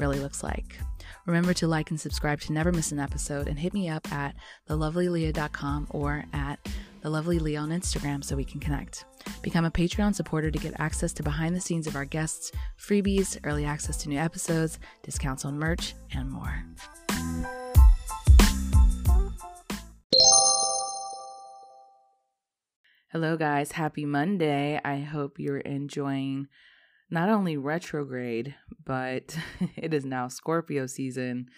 really looks like. Remember to like and subscribe to never miss an episode and hit me up at thelovelyleah.com or at thelovelyleah on Instagram so we can connect. Become a Patreon supporter to get access to behind the scenes of our guests, freebies, early access to new episodes, discounts on merch, and more. Hello, guys. Happy Monday. I hope you're enjoying not only retrograde, but it is now Scorpio season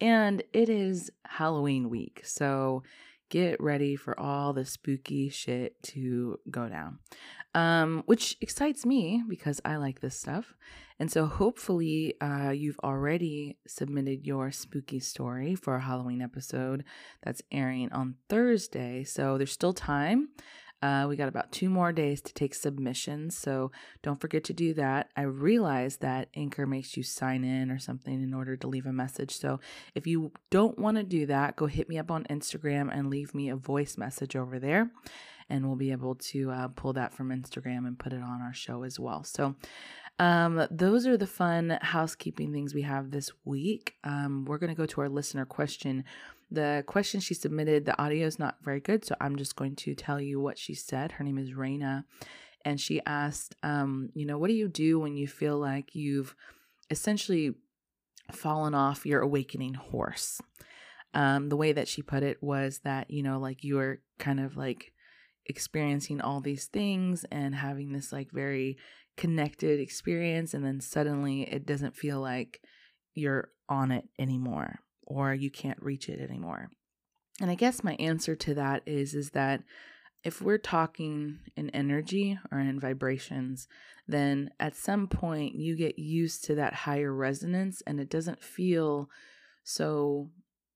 and it is Halloween week. So get ready for all the spooky shit to go down. Um, which excites me because I like this stuff. And so hopefully uh, you've already submitted your spooky story for a Halloween episode that's airing on Thursday. So there's still time. Uh, we got about two more days to take submissions, so don't forget to do that. I realize that Anchor makes you sign in or something in order to leave a message. So if you don't want to do that, go hit me up on Instagram and leave me a voice message over there, and we'll be able to uh, pull that from Instagram and put it on our show as well. So um, those are the fun housekeeping things we have this week. Um, we're going to go to our listener question the question she submitted, the audio is not very good, so I'm just going to tell you what she said. Her name is Raina, and she asked, um, you know, what do you do when you feel like you've essentially fallen off your awakening horse? Um, the way that she put it was that, you know, like you're kind of like experiencing all these things and having this like very connected experience, and then suddenly it doesn't feel like you're on it anymore or you can't reach it anymore. And I guess my answer to that is is that if we're talking in energy or in vibrations, then at some point you get used to that higher resonance and it doesn't feel so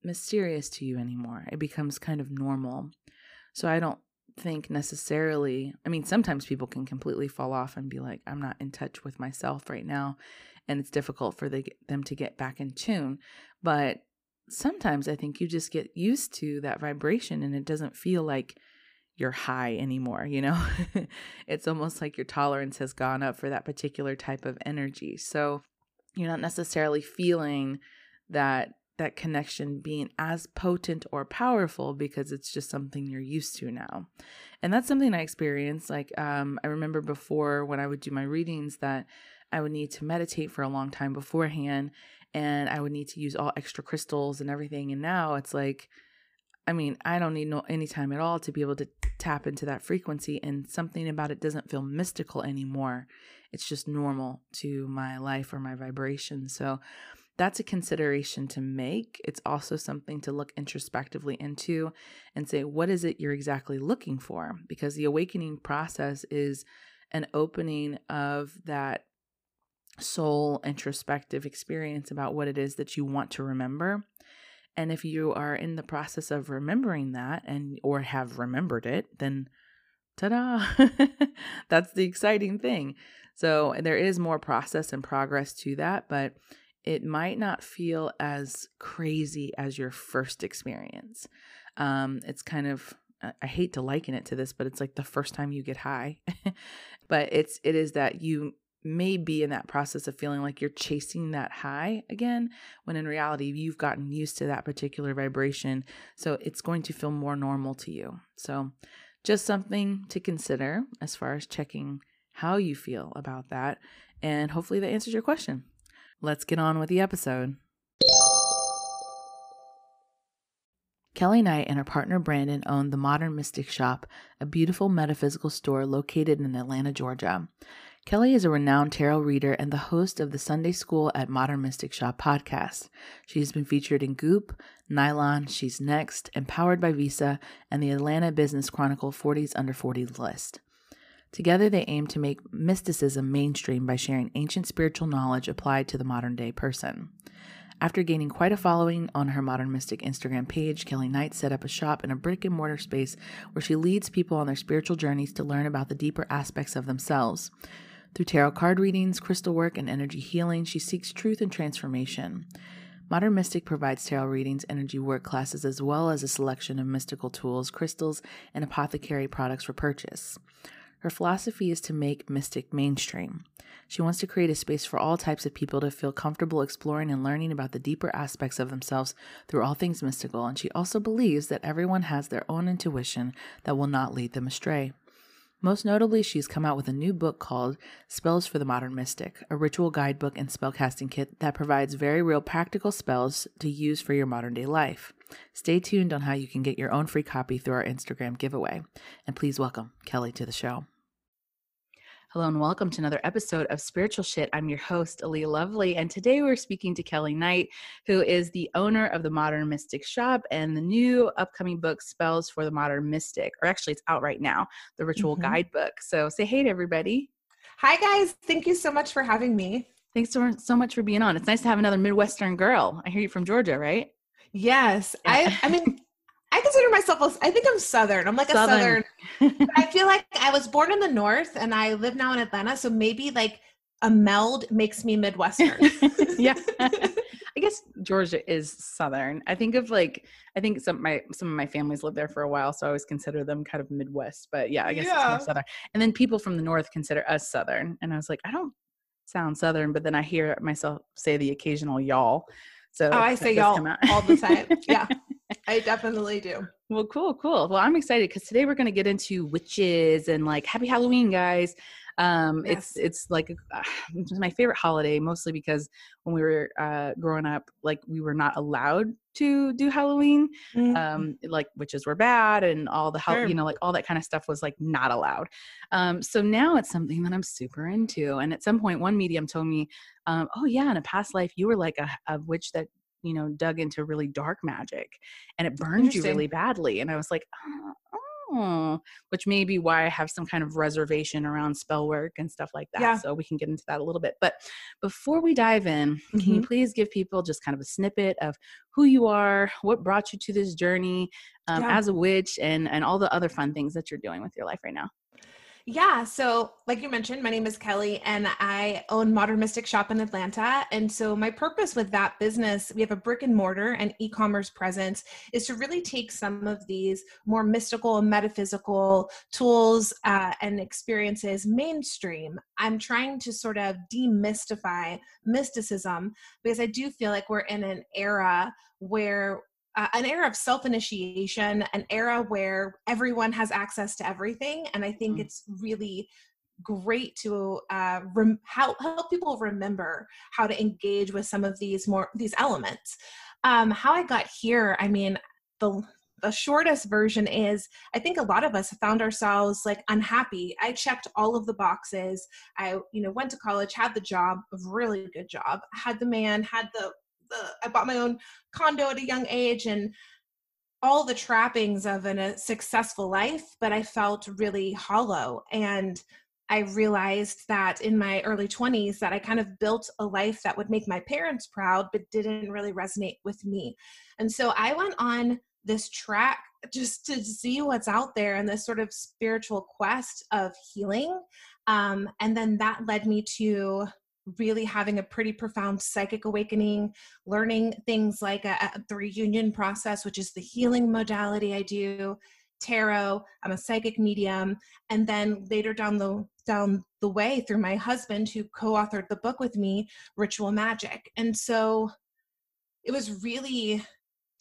mysterious to you anymore. It becomes kind of normal. So I don't think necessarily, I mean, sometimes people can completely fall off and be like, I'm not in touch with myself right now. And it's difficult for the, them to get back in tune. But sometimes I think you just get used to that vibration and it doesn't feel like you're high anymore, you know? it's almost like your tolerance has gone up for that particular type of energy. So you're not necessarily feeling that that connection being as potent or powerful because it's just something you're used to now. And that's something I experienced. Like, um, I remember before when I would do my readings that I would need to meditate for a long time beforehand and I would need to use all extra crystals and everything. And now it's like, I mean, I don't need no any time at all to be able to tap into that frequency, and something about it doesn't feel mystical anymore. It's just normal to my life or my vibration. So that's a consideration to make. It's also something to look introspectively into and say, what is it you're exactly looking for? Because the awakening process is an opening of that soul introspective experience about what it is that you want to remember. And if you are in the process of remembering that and or have remembered it, then ta-da. That's the exciting thing. So there is more process and progress to that, but it might not feel as crazy as your first experience. Um, it's kind of I hate to liken it to this, but it's like the first time you get high. but it's it is that you may be in that process of feeling like you're chasing that high again, when in reality, you've gotten used to that particular vibration. So it's going to feel more normal to you. So, just something to consider as far as checking how you feel about that. And hopefully that answers your question. Let's get on with the episode. Kelly Knight and her partner Brandon own the Modern Mystic Shop, a beautiful metaphysical store located in Atlanta, Georgia. Kelly is a renowned tarot reader and the host of the Sunday School at Modern Mystic Shop podcast. She has been featured in Goop, Nylon, She's Next, Empowered by Visa, and the Atlanta Business Chronicle 40s Under 40s list. Together, they aim to make mysticism mainstream by sharing ancient spiritual knowledge applied to the modern day person. After gaining quite a following on her Modern Mystic Instagram page, Kelly Knight set up a shop in a brick and mortar space where she leads people on their spiritual journeys to learn about the deeper aspects of themselves. Through tarot card readings, crystal work, and energy healing, she seeks truth and transformation. Modern Mystic provides tarot readings, energy work classes, as well as a selection of mystical tools, crystals, and apothecary products for purchase. Her philosophy is to make Mystic mainstream. She wants to create a space for all types of people to feel comfortable exploring and learning about the deeper aspects of themselves through all things mystical, and she also believes that everyone has their own intuition that will not lead them astray. Most notably, she's come out with a new book called Spells for the Modern Mystic, a ritual guidebook and spellcasting kit that provides very real practical spells to use for your modern day life. Stay tuned on how you can get your own free copy through our Instagram giveaway. And please welcome Kelly to the show. Hello and welcome to another episode of Spiritual Shit. I'm your host, Aaliyah Lovely, and today we're speaking to Kelly Knight, who is the owner of the Modern Mystic Shop and the new upcoming book, Spells for the Modern Mystic, or actually it's out right now, the Ritual mm-hmm. Guidebook. So say hey to everybody. Hi guys, thank you so much for having me. Thanks so, so much for being on. It's nice to have another Midwestern girl. I hear you from Georgia, right? Yes. Yeah. I I mean I consider myself, I think I'm Southern. I'm like Southern. a Southern. I feel like I was born in the North and I live now in Atlanta. So maybe like a meld makes me Midwestern. yeah. I guess Georgia is Southern. I think of like, I think some of my, some of my families lived there for a while. So I always consider them kind of Midwest, but yeah, I guess yeah. it's more Southern. And then people from the North consider us Southern. And I was like, I don't sound Southern, but then I hear myself say the occasional y'all. So oh, I say y'all all the time. yeah. I definitely do. Well, cool, cool. Well, I'm excited because today we're going to get into witches and like Happy Halloween, guys. Um, yes. It's it's like uh, it's my favorite holiday, mostly because when we were uh, growing up, like we were not allowed to do Halloween. Mm-hmm. Um, like witches were bad, and all the sure. you know, like all that kind of stuff was like not allowed. Um, so now it's something that I'm super into. And at some point, one medium told me, um, "Oh yeah, in a past life, you were like a, a witch that you know dug into really dark magic and it burned you really badly and i was like oh, oh, which may be why i have some kind of reservation around spell work and stuff like that yeah. so we can get into that a little bit but before we dive in mm-hmm. can you mm-hmm. please give people just kind of a snippet of who you are what brought you to this journey um, yeah. as a witch and and all the other fun things that you're doing with your life right now yeah. So, like you mentioned, my name is Kelly and I own Modern Mystic Shop in Atlanta. And so, my purpose with that business, we have a brick and mortar and e commerce presence, is to really take some of these more mystical and metaphysical tools uh, and experiences mainstream. I'm trying to sort of demystify mysticism because I do feel like we're in an era where uh, an era of self initiation, an era where everyone has access to everything. And I think mm. it's really great to uh, rem- help, help people remember how to engage with some of these more these elements. Um, how I got here, I mean, the the shortest version is i think a lot of us found ourselves like unhappy i checked all of the boxes i you know went to college had the job a really good job had the man had the I bought my own condo at a young age and all the trappings of an, a successful life, but I felt really hollow. And I realized that in my early 20s that I kind of built a life that would make my parents proud, but didn't really resonate with me. And so I went on this track just to see what's out there and this sort of spiritual quest of healing. Um, and then that led me to really having a pretty profound psychic awakening, learning things like a, a, the reunion process, which is the healing modality I do, tarot. I'm a psychic medium, and then later down the down the way through my husband, who co-authored the book with me, Ritual Magic. And so it was really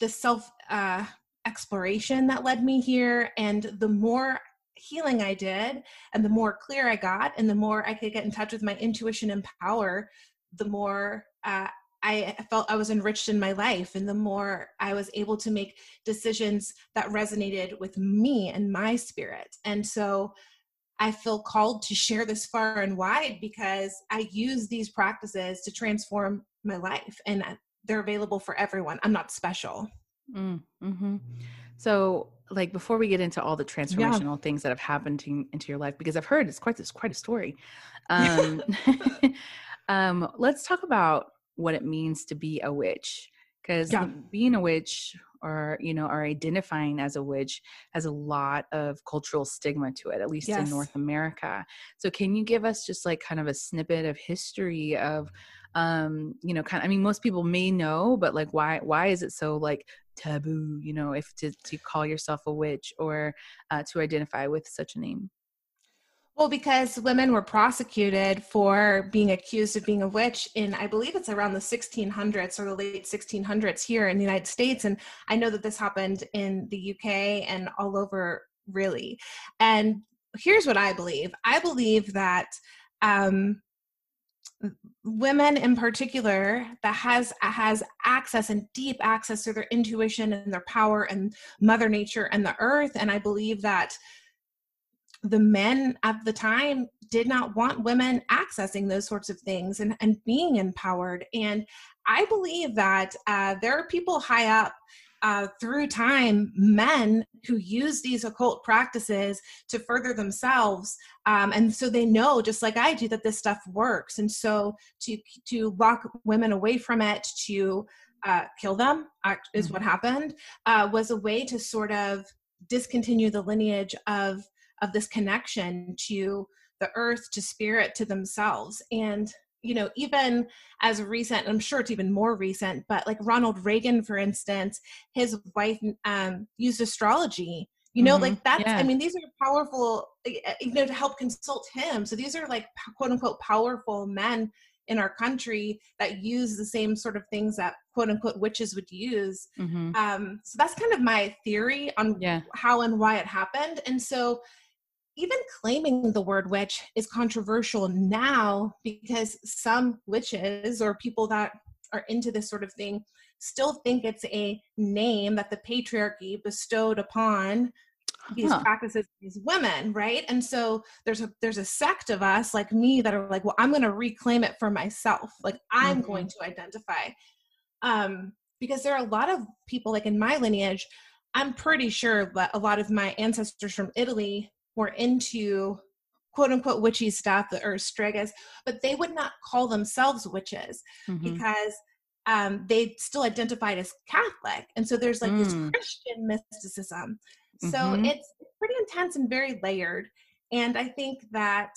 the self uh, exploration that led me here, and the more healing I did and the more clear I got and the more I could get in touch with my intuition and power, the more uh, I felt I was enriched in my life and the more I was able to make decisions that resonated with me and my spirit. And so I feel called to share this far and wide because I use these practices to transform my life and they're available for everyone. I'm not special. Mm, hmm So, like before we get into all the transformational yeah. things that have happened to, into your life, because I've heard it's quite it's quite a story. Um, um, let's talk about what it means to be a witch, because yeah. being a witch or you know are identifying as a witch has a lot of cultural stigma to it at least yes. in north america so can you give us just like kind of a snippet of history of um you know kind of, i mean most people may know but like why why is it so like taboo you know if to, to call yourself a witch or uh, to identify with such a name well, because women were prosecuted for being accused of being a witch in, I believe it's around the 1600s or the late 1600s here in the United States. And I know that this happened in the UK and all over, really. And here's what I believe I believe that um, women in particular that has has access and deep access to their intuition and their power and mother nature and the earth. And i believe that the men at the time did not want women accessing those sorts of things and, and being empowered. And i believe that uh, there are people high up uh, through time men who use these occult practices to further themselves um, and so they know just like i do that this stuff works and so to to lock women away from it to uh, kill them is mm-hmm. what happened uh, was a way to sort of discontinue the lineage of of this connection to the earth to spirit to themselves and you know, even as recent, I'm sure it's even more recent, but like Ronald Reagan, for instance, his wife um, used astrology. You know, mm-hmm. like that's, yeah. I mean, these are powerful, eh, eh, you know, to help consult him. So these are like quote unquote powerful men in our country that use the same sort of things that quote unquote witches would use. Mm-hmm. Um, so that's kind of my theory on yeah. how and why it happened. And so even claiming the word witch is controversial now because some witches or people that are into this sort of thing still think it's a name that the patriarchy bestowed upon these huh. practices these women right and so there's a there's a sect of us like me that are like well i'm going to reclaim it for myself like i'm mm-hmm. going to identify um because there are a lot of people like in my lineage i'm pretty sure that a lot of my ancestors from italy were into quote unquote witchy stuff or stregas, but they would not call themselves witches mm-hmm. because um, they still identified as Catholic. And so there's like mm. this Christian mysticism. So mm-hmm. it's pretty intense and very layered. And I think that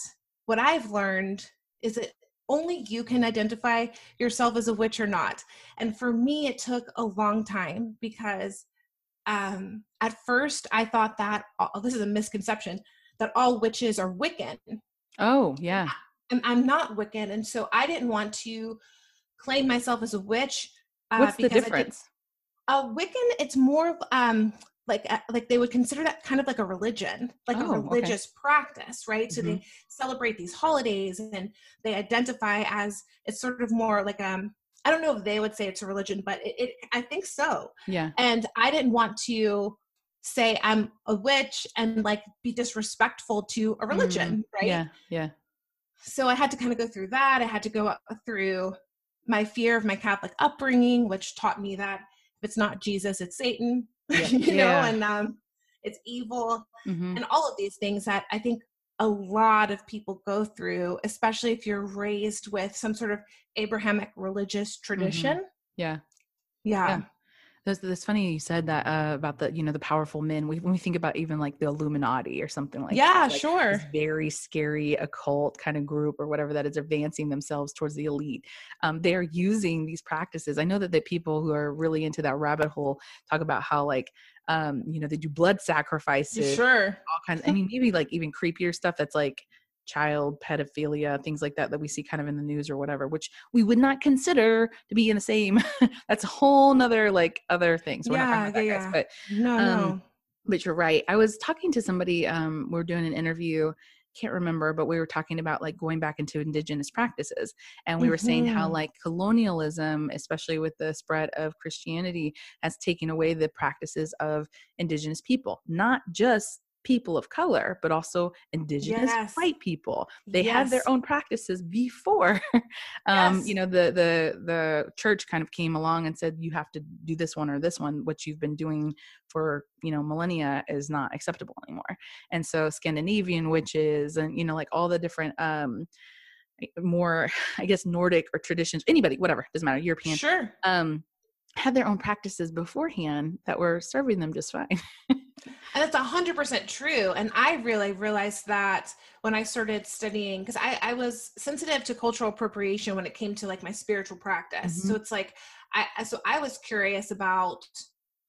what I've learned is that only you can identify yourself as a witch or not. And for me, it took a long time because um, at first I thought that oh, this is a misconception that all witches are Wiccan. Oh, yeah. And I'm not Wiccan. And so I didn't want to claim myself as a witch. Uh, What's the difference? A Wiccan, it's more um, like uh, like they would consider that kind of like a religion, like oh, a religious okay. practice, right? Mm-hmm. So they mm-hmm. celebrate these holidays and they identify as it's sort of more like um I don't know if they would say it's a religion, but it, it, I think so. Yeah. And I didn't want to say I'm a witch and like be disrespectful to a religion, mm, right? Yeah. Yeah. So I had to kind of go through that. I had to go through my fear of my Catholic upbringing, which taught me that if it's not Jesus, it's Satan, yeah. you yeah. know, and um, it's evil, mm-hmm. and all of these things that I think a lot of people go through, especially if you're raised with some sort of Abrahamic religious mm-hmm. tradition. Mm-hmm. Yeah. yeah. Yeah. That's, that's funny you said that uh, about the you know the powerful men. We, when we think about even like the Illuminati or something like yeah, that, like sure, very scary occult kind of group or whatever that is advancing themselves towards the elite. Um, they are using these practices. I know that the people who are really into that rabbit hole talk about how like um, you know they do blood sacrifices, sure, all kinds. I mean, maybe like even creepier stuff that's like child pedophilia things like that that we see kind of in the news or whatever which we would not consider to be in the same that's a whole nother like other things so yeah, yeah, yeah. but no um, no but you're right i was talking to somebody um we are doing an interview can't remember but we were talking about like going back into indigenous practices and we mm-hmm. were saying how mm-hmm. like colonialism especially with the spread of christianity has taken away the practices of indigenous people not just people of color, but also indigenous Yes. white people. They had their own practices before. um, Yes. You know, the the the church kind of came along and said you have to do this one or this one. What you've been doing for you know millennia is not acceptable anymore. And so Scandinavian witches and you know like all the different um more I guess Nordic or traditions. Anybody, whatever, doesn't matter. European Sure. um had their own practices beforehand that were serving them just fine. And that's hundred percent true. And I really realized that when I started studying, because I, I was sensitive to cultural appropriation when it came to like my spiritual practice. So it's like I so I was curious about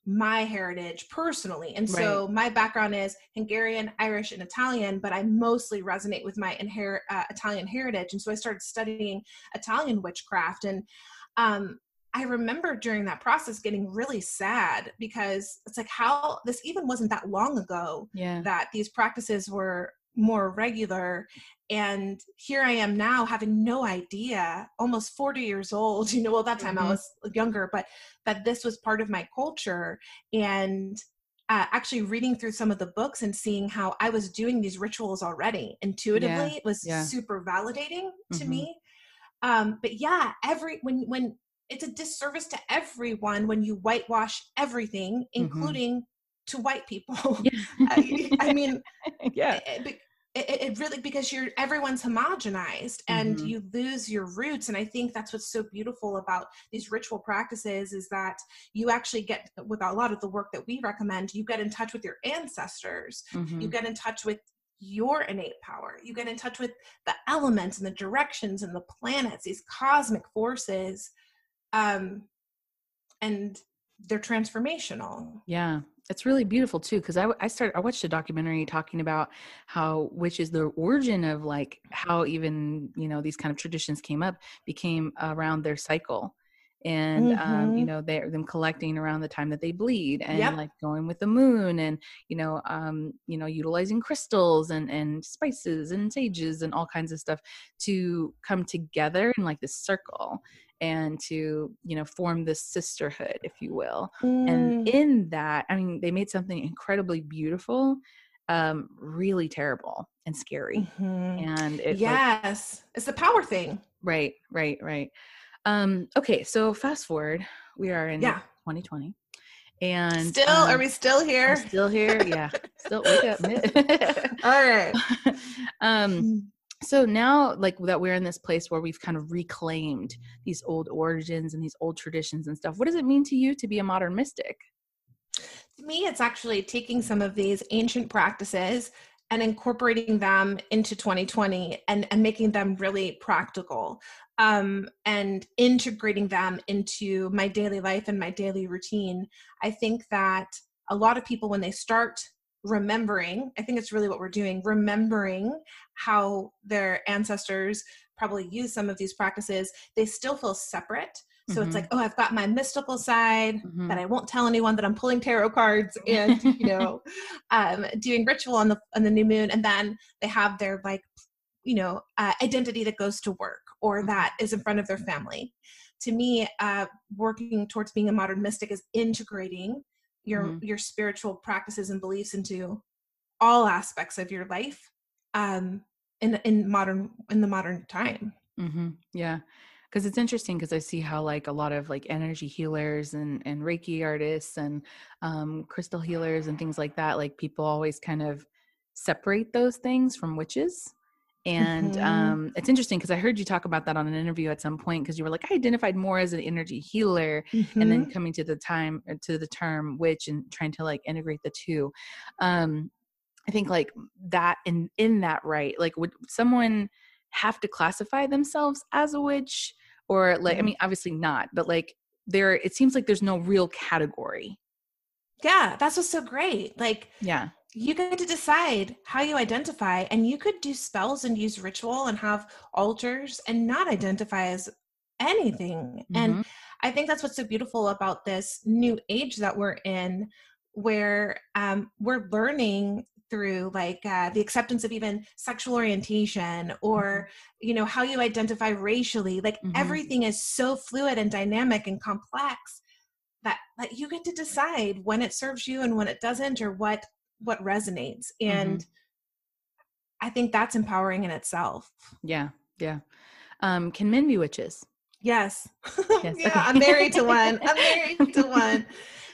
my heritage personally. And so my background is Hungarian, Irish, and Italian, but I mostly resonate with my inher- uh, Italian heritage. And so I started studying Italian witchcraft. And um, I remember during that process getting really sad because it's like how this even wasn't that long ago yeah. that these practices were more regular and here i am now having no idea almost 40 years old you know well that time i Mhm. was younger but that this was part of my culture and uh, actually reading through some of the books and seeing how i was doing these rituals already intuitively it was yeah. super validating to Mhm. me um but yeah every when when it's a disservice to everyone when you whitewash everything Mhm. including to white people Yeah. I, I mean yeah. it, it- it, really because you're everyone's homogenized and Mhm. you lose your roots and i think that's what's so beautiful about these ritual practices is that you actually get with a lot of the work that we recommend you get in touch with your ancestors you Mhm. get in touch with your innate power you get in touch with the elements and the directions and the planets these cosmic forces um and they're transformational Yeah, it's really beautiful too. Because I, I started, I watched a documentary talking about how, which is the origin of like how even you know these kind of traditions came up, became around their cycle, and um, you Mhm. know they're them collecting around the time that they bleed, and Yep. like going with the moon, and you know, um, you know, utilizing crystals and and spices and sages and all kinds of stuff to come together in like this circle and to you know form this sisterhood if you will. And Mm. in that i mean they made something incredibly beautiful um really terrible and scary. Mhm. and it like, yes it's the power thing. Right right right. Um okay so fast forward we are in Yeah. 2020 and still um, are we still here? still here yeah. Still wake up all right. Um so now like that we're in this place where we've kind of reclaimed these old origins and these old traditions and stuff what does it mean to you to be a modern mystic? To me it's actually taking some of these ancient practices and incorporating them into 2020 and, and making them really practical um, and integrating them into my daily life and my daily routine. I think that a lot of people when they start remembering i think it's really what we're doing remembering how their ancestors probably use some of these practices they still feel separate so Mhm. it's like oh i've got my mystical side Mhm. that i won't tell anyone that i'm pulling tarot cards and you know um, doing ritual on the on the new moon and then they have their like you know uh, identity that goes to work or Mhm. that is in front of their family to me uh, working towards being a modern mystic is integrating your Mhm. your spiritual practices and beliefs into all aspects of your life um in in modern in the modern time mm-hmm. Yeah, because it's interesting because I see how like a lot of like energy healers and and Reiki artists and um, crystal healers and things like that, like people always kind of separate those things from witches. And Mhm. um, it's interesting because I heard you talk about that on an interview at some point because you were like, I identified more as an energy healer, and then Mhm. coming to the time uh, to the term witch and trying to like integrate the two. Um, I think like that in in that right, like would someone have to classify themselves as a witch or like I Mhm. mean obviously not, but like there it seems like there's no real category. yeah that's what's so great like Yeah. You get to decide how you identify and you could do spells and use ritual and have altars and not identify as anything and Mhm. i think that's what's so beautiful about this new age that we're in where um, we're learning through like uh, the acceptance of even sexual orientation or you know how you identify racially like Mhm. everything is so fluid and dynamic and complex that that you get to decide when it serves you and when it doesn't or what what resonates Mm-hmm. and i think that's empowering in itself Yeah. Yeah. Um, can men be witches? yes Yes, yeah okay. i'm married to one i'm married to one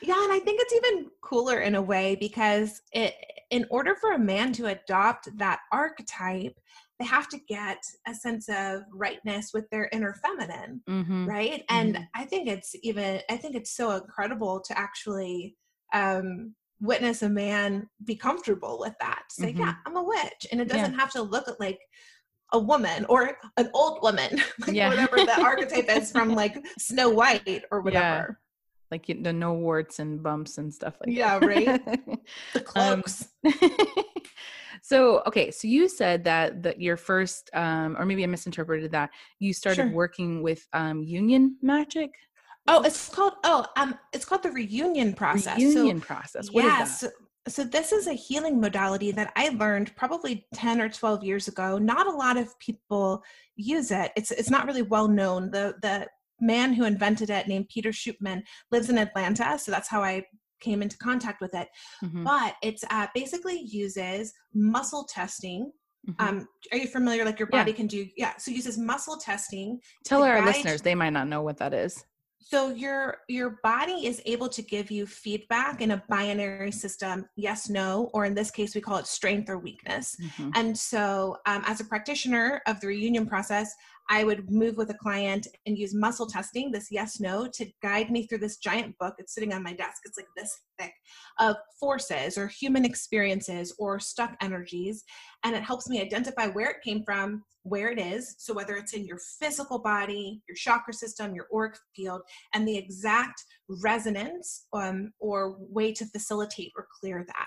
yeah and i think it's even cooler in a way because it in order for a man to adopt that archetype they have to get a sense of rightness with their inner feminine Mm-hmm. right and Mhm. i think it's even i think it's so incredible to actually um witness a man be comfortable with that say yeah i'm a witch and it Mm-hmm. Yeah. doesn't have to look like a woman or an old woman like Yeah. whatever the archetype is from like snow white or whatever yeah. Like the no warts and bumps and stuff like Yeah, that. right? the Um, so okay, so you said that that your first um or maybe I misinterpreted that. You started Sure. working with um union magic oh it's called oh um it's called the reunion process So- reunion process. What is that? So, so this is a healing modality that I learned probably 10 or 12 years ago. Not a lot of people use it. It's it's not really well known. The the man who invented it named Peter Schupman lives in Atlanta, so that's how I came into contact with it. Mhm, But it's uh, basically uses muscle testing. mhm. Um, are you familiar? Like your Yeah. body can do, yeah. So uses muscle testing Tell our guide- listeners they might not know what that is. So your your body is able to give you feedback in a binary system, yes, no, or in this case we call it strength or weakness. Mhm. And so, um, as a practitioner of the reunion process, I would move with a client and use muscle testing, this yes no, to guide me through this giant book. It's sitting on my desk, it's like this thick of forces or human experiences or stuck energies. And it helps me identify where it came from, where it is. So, whether it's in your physical body, your chakra system, your auric field, and the exact resonance um, or way to facilitate or clear that.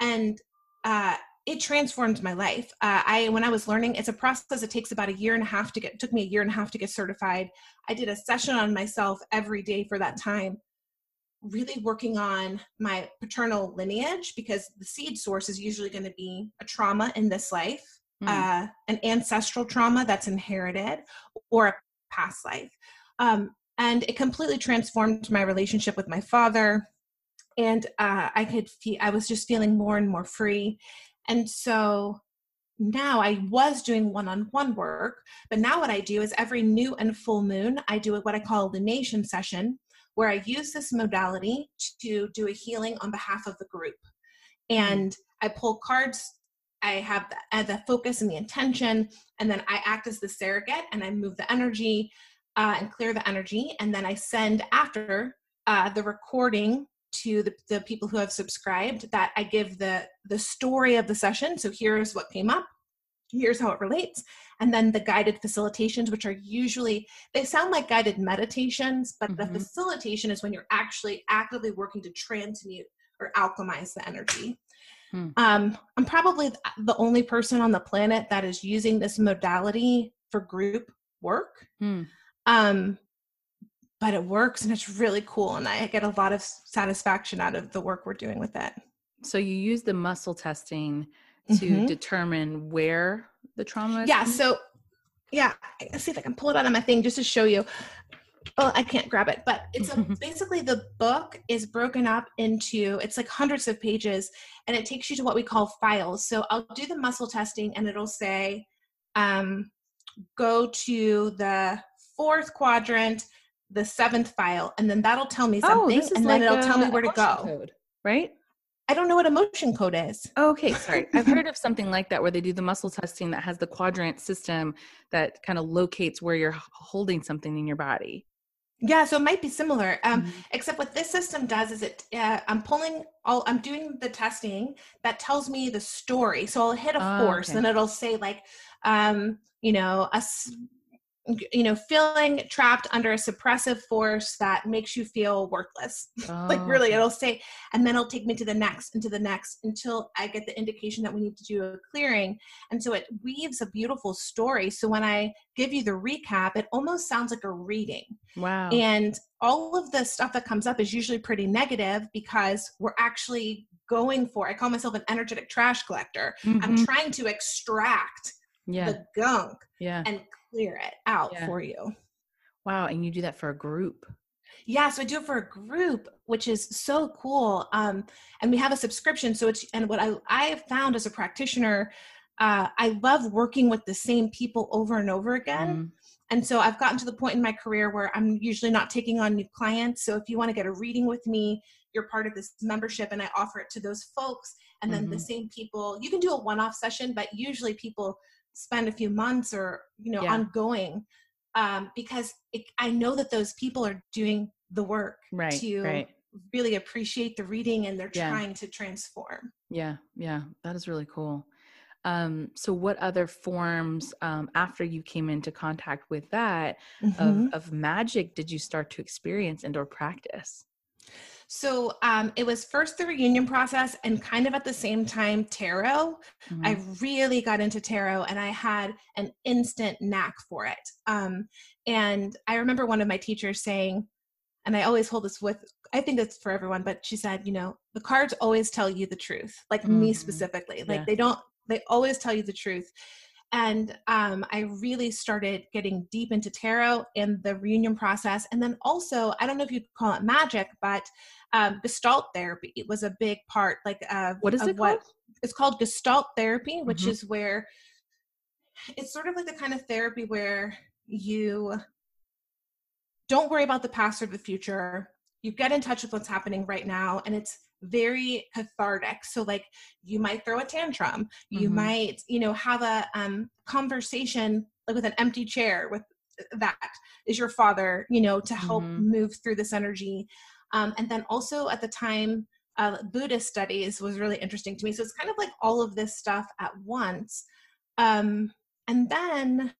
And uh, it transformed my life. Uh, I when I was learning, it's a process. It takes about a year and a half to get. It took me a year and a half to get certified. I did a session on myself every day for that time, really working on my paternal lineage because the seed source is usually going to be a trauma in this life, Mm. uh, an ancestral trauma that's inherited, or a past life. Um, and it completely transformed my relationship with my father and uh, i could feel i was just feeling more and more free and so now i was doing one-on-one work but now what i do is every new and full moon i do what i call a lunation session where i use this modality to do a healing on behalf of the group. And i pull cards i have the, uh, the focus and the intention and then i act as the surrogate and i move the energy uh, and clear the energy and then i send after uh, the recording to the, the people who have subscribed that i give the the story of the session so here's what came up here's how it relates and then the guided facilitations which are usually they sound like guided meditations but Mhm. the facilitation is when you're actually actively working to transmute or alchemize the energy Hmm. um, i'm probably the only person on the planet that is using this modality for group work Hmm. um, but it works and it's really cool and i get a lot of satisfaction out of the work we're doing with it So you use the muscle testing to Mhm. determine where the trauma is. yeah coming- so yeah let's see if i can pull it out of my thing just to show you well i can't grab it but it's a, basically the book is broken up into it's like hundreds of pages and it takes you to what we call files so i'll do the muscle testing and it'll say um, go to the fourth quadrant the seventh file and then that'll tell me Oh, something is and like then it'll tell me where to go code, right? i don't know what emotion code is Oh, okay, sorry. I've heard of something like that where they do the muscle testing that has the quadrant system that kind of locates where you're holding something in your body. yeah so it might be similar um, Mhm. except what this system does is it uh, i'm pulling all i'm doing the testing that tells me the story so i'll hit a Oh, force okay. and it'll say like um you know a you know feeling trapped under a suppressive force that makes you feel worthless like Oh, really it'll say and then it'll take me to the next and to the next until i get the indication that we need to do a clearing and so it weaves a beautiful story so when i give you the recap it almost sounds like a reading Wow. and all of the stuff that comes up is usually pretty negative because we're actually going for, I call myself an energetic trash collector. I'm Mhm. trying to extract Yeah. the gunk Yeah. and clear it out Yeah. for you. Wow. And you do that for a group. Yeah, so I do it for a group, which is so cool. Um, and we have a subscription. So it's and what I I have found as a practitioner, uh, I love working with the same people over and over again. Mm. And so I've gotten to the point in my career where I'm usually not taking on new clients. So if you want to get a reading with me, you're part of this membership and I offer it to those folks. And then mm-hmm. the same people, you can do a one off session, but usually people spend a few months or, you know, yeah. ongoing um, because it, I know that those people are doing the work right, to right. really appreciate the reading and they're yeah. trying to transform. Yeah, yeah, that is really cool. Um, so, what other forms um, after you came into contact with that mm-hmm. of, of magic did you start to experience and or practice? So um, it was first the reunion process and kind of at the same time tarot. Mm-hmm. I really got into tarot and I had an instant knack for it. Um, and I remember one of my teachers saying, and I always hold this with, I think it's for everyone, but she said, you know, the cards always tell you the truth, like mm-hmm. me specifically. Like yeah. they don't, they always tell you the truth and um, i really started getting deep into tarot and the reunion process and then also i don't know if you'd call it magic but um, gestalt therapy was a big part like uh, what is it what called? it's called gestalt therapy which mm-hmm. is where it's sort of like the kind of therapy where you don't worry about the past or the future you get in touch with what's happening right now and it's very cathartic so like you might throw a tantrum you mm-hmm. might you know have a um, conversation like with an empty chair with that is your father you know to help mm-hmm. move through this energy um, and then also at the time uh, buddhist studies was really interesting to me so it's kind of like all of this stuff at once um, and then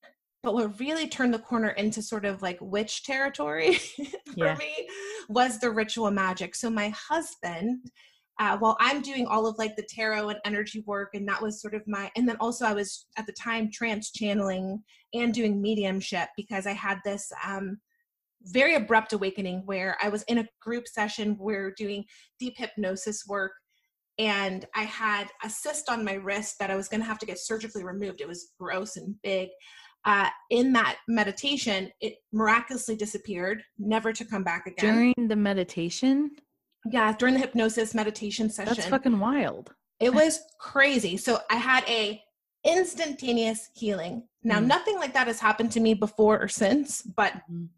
but what really turned the corner into sort of like witch territory for yeah. me was the ritual magic. So my husband, uh, while I'm doing all of like the tarot and energy work, and that was sort of my, and then also I was at the time trance channeling and doing mediumship because I had this um, very abrupt awakening where I was in a group session where we doing deep hypnosis work and I had a cyst on my wrist that I was going to have to get surgically removed. It was gross and big uh, in that meditation, it miraculously disappeared, never to come back again. During the meditation? Yeah, during the hypnosis meditation session. That's fucking wild. It was crazy. So I had a instantaneous healing. Now, mm. nothing like that has happened to me before or since, but mm.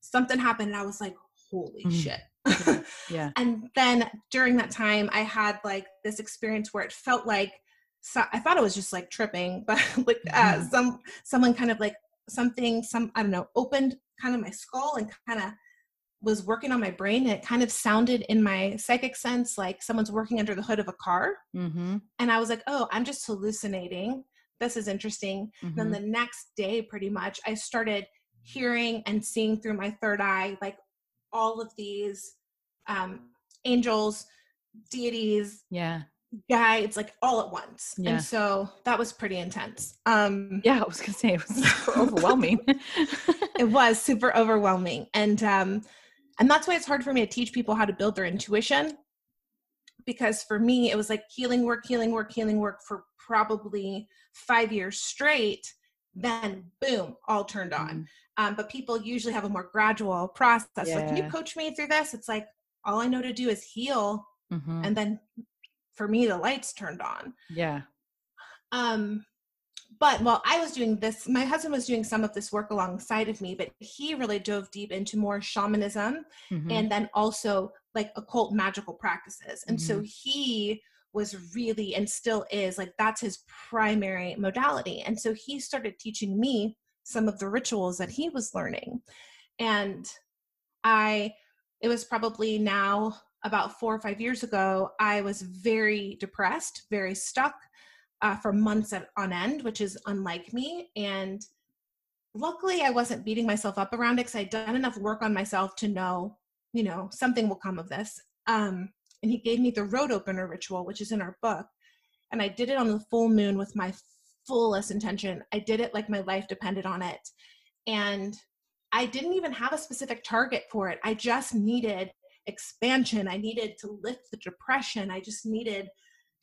Something happened and I was like, holy mm. shit. yeah. And then during that time, I had like this experience where it felt like so I thought it was just like tripping, but like uh, mm-hmm. some someone kind of like something some I don't know opened kind of my skull and kind of was working on my brain and it kind of sounded in my psychic sense like someone's working under the hood of a car mm-hmm. and i was like oh i'm just hallucinating this is interesting mm-hmm. then the next day pretty much i started hearing and seeing through my third eye like all of these um angels deities yeah. guides like all at once. Yeah. and so that was pretty intense. Um yeah i was gonna say it was overwhelming. It was super overwhelming. And um and that's why it's hard for me to teach people how to build their intuition because for me it was like healing work healing work healing work for probably five years straight then boom all turned on. Mm. Um, but people usually have a more gradual process yeah. like can you coach me through this it's like all i know to do is heal mm-hmm. and then for me the lights turned on yeah um but while I was doing this, my husband was doing some of this work alongside of me, but he really dove deep into more shamanism mm-hmm. and then also like occult magical practices. And mm-hmm. so he was really and still is like that's his primary modality. And so he started teaching me some of the rituals that he was learning. And I, it was probably now about four or five years ago, I was very depressed, very stuck uh, for months on end, which is unlike me. And luckily, I wasn't beating myself up around it because I'd done enough work on myself to know, you know, something will come of this. Um, and he gave me the road opener ritual, which is in our book. And I did it on the full moon with my fullest intention. I did it like my life depended on it. And I didn't even have a specific target for it. I just needed expansion. I needed to lift the depression. I just needed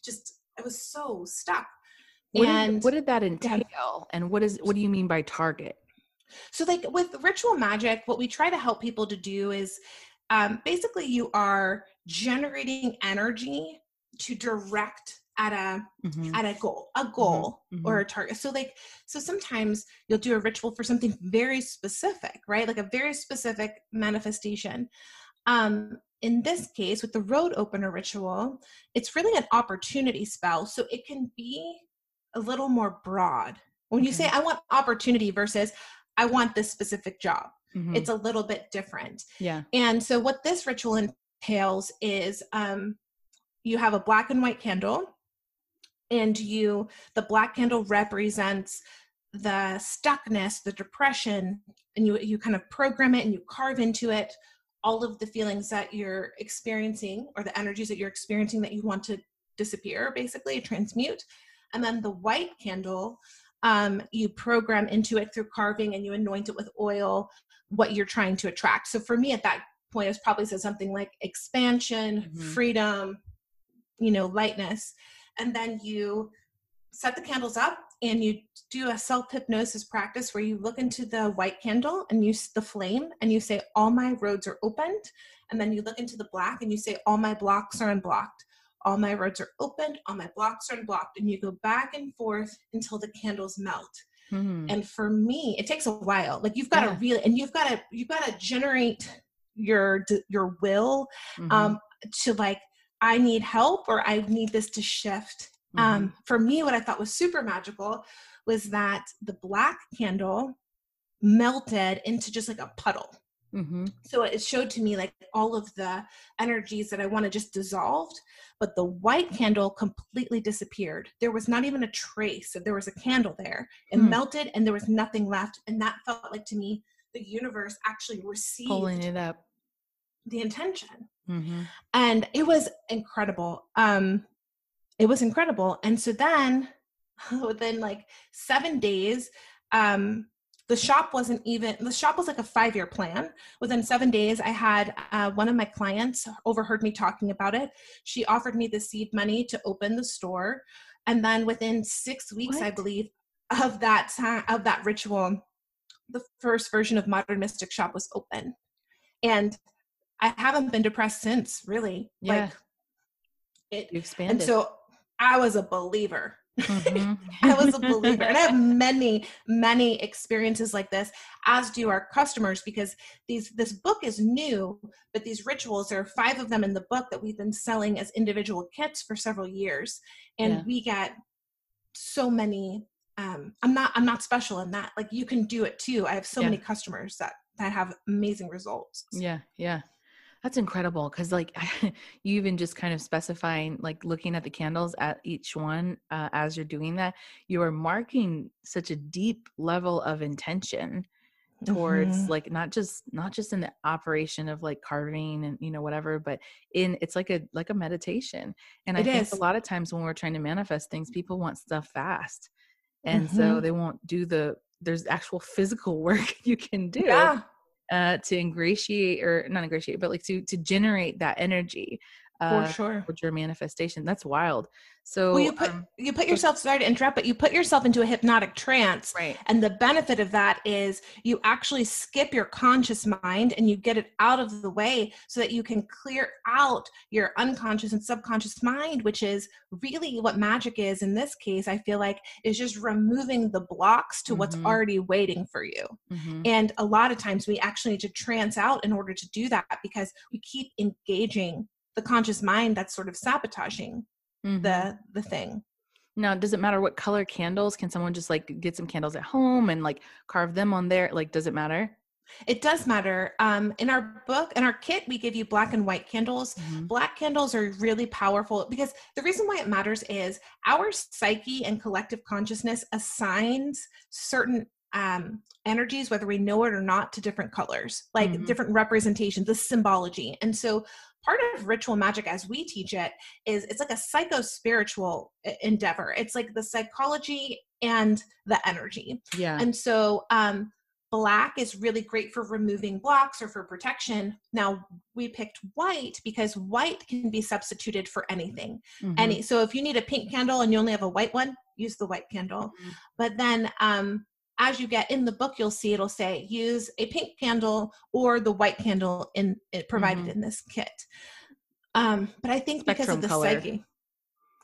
just I was so stuck. What and did, what did that entail? And what is what do you mean by target? So, like with ritual magic, what we try to help people to do is um, basically you are generating energy to direct at a mm-hmm. at a goal a mm-hmm. goal mm-hmm. or a target so like so sometimes you'll do a ritual for something very specific right like a very specific manifestation um in this case with the road opener ritual it's really an opportunity spell so it can be a little more broad when okay. you say i want opportunity versus i want this specific job mm-hmm. it's a little bit different yeah and so what this ritual entails is um you have a black and white candle and you the black candle represents the stuckness the depression and you you kind of program it and you carve into it all of the feelings that you're experiencing or the energies that you're experiencing that you want to disappear basically transmute. And then the white candle um, you program into it through carving and you anoint it with oil what you're trying to attract. So for me at that point it probably says something like expansion mm-hmm. freedom you know lightness and then you set the candles up and you do a self hypnosis practice where you look into the white candle and use the flame and you say all my roads are opened and then you look into the black and you say all my blocks are unblocked all my roads are opened all my blocks are unblocked and you go back and forth until the candles melt mm-hmm. and for me it takes a while like you've got to yeah. really and you've got to you've got to generate your your will mm-hmm. um to like I need help or I need this to shift. Mm-hmm. Um, for me, what I thought was super magical was that the black candle melted into just like a puddle. Mm-hmm. So it showed to me like all of the energies that I wanted just dissolved, but the white candle completely disappeared. There was not even a trace. That there was a candle there. It mm. melted and there was nothing left. And that felt like to me the universe actually received pulling it up the intention mm-hmm. and it was incredible. Um it was incredible. And so then within like seven days um the shop wasn't even the shop was like a five year plan. Within seven days i had uh, one of my clients overheard me talking about it. She offered me the seed money to open the store. And then within six weeks what? i believe of that time of that ritual the first version of modern mystic shop was open. And I haven't been depressed since, really. Yeah. Like it you expanded. And so I was a believer. Mm-hmm. I was a believer. and I have many, many experiences like this, as do our customers, because these this book is new, but these rituals, there are five of them in the book that we've been selling as individual kits for several years. And yeah. we get so many um i'm not i'm not special in that like you can do it too i have so yeah. many customers that that have amazing results yeah yeah that's incredible because, like, you even just kind of specifying, like, looking at the candles at each one uh, as you're doing that, you are marking such a deep level of intention towards mm-hmm. like not just not just in the operation of like carving and you know whatever but in it's like a like a meditation and it i is. think a lot of times when we're trying to manifest things people want stuff fast and mm-hmm. so they won't do the there's actual physical work you can do yeah uh, to ingratiate or not ingratiate, but like to to generate that energy uh, for sure for your manifestation. That's wild. So well, you put um, you put yourself sorry to interrupt, but you put yourself into a hypnotic trance, right? And the benefit of that is you actually skip your conscious mind and you get it out of the way so that you can clear out your unconscious and subconscious mind, which is really what magic is in this case. I feel like is just removing the blocks to mm-hmm. what's already waiting for you. Mm-hmm. And a lot of times we actually need to trance out in order to do that because we keep engaging the conscious mind that's sort of sabotaging mm-hmm. the the thing now does it matter what color candles can someone just like get some candles at home and like carve them on there like does it matter it does matter. Um, in our book, in our kit, we give you black and white candles. Mm-hmm. Black candles are really powerful because the reason why it matters is our psyche and collective consciousness assigns certain um, energies, whether we know it or not, to different colors, like mm-hmm. different representations, the symbology. And so part of ritual magic as we teach it is it's like a psycho spiritual endeavor. It's like the psychology and the energy. Yeah. And so um black is really great for removing blocks or for protection. Now we picked white because white can be substituted for anything. Mm-hmm. any so if you need a pink candle and you only have a white one use the white candle. Mm-hmm. but then um as you get in the book, you'll see it'll say use a pink candle or the white candle in it provided mm-hmm. in this kit. Um, but I think Spectrum because of the color. psyche.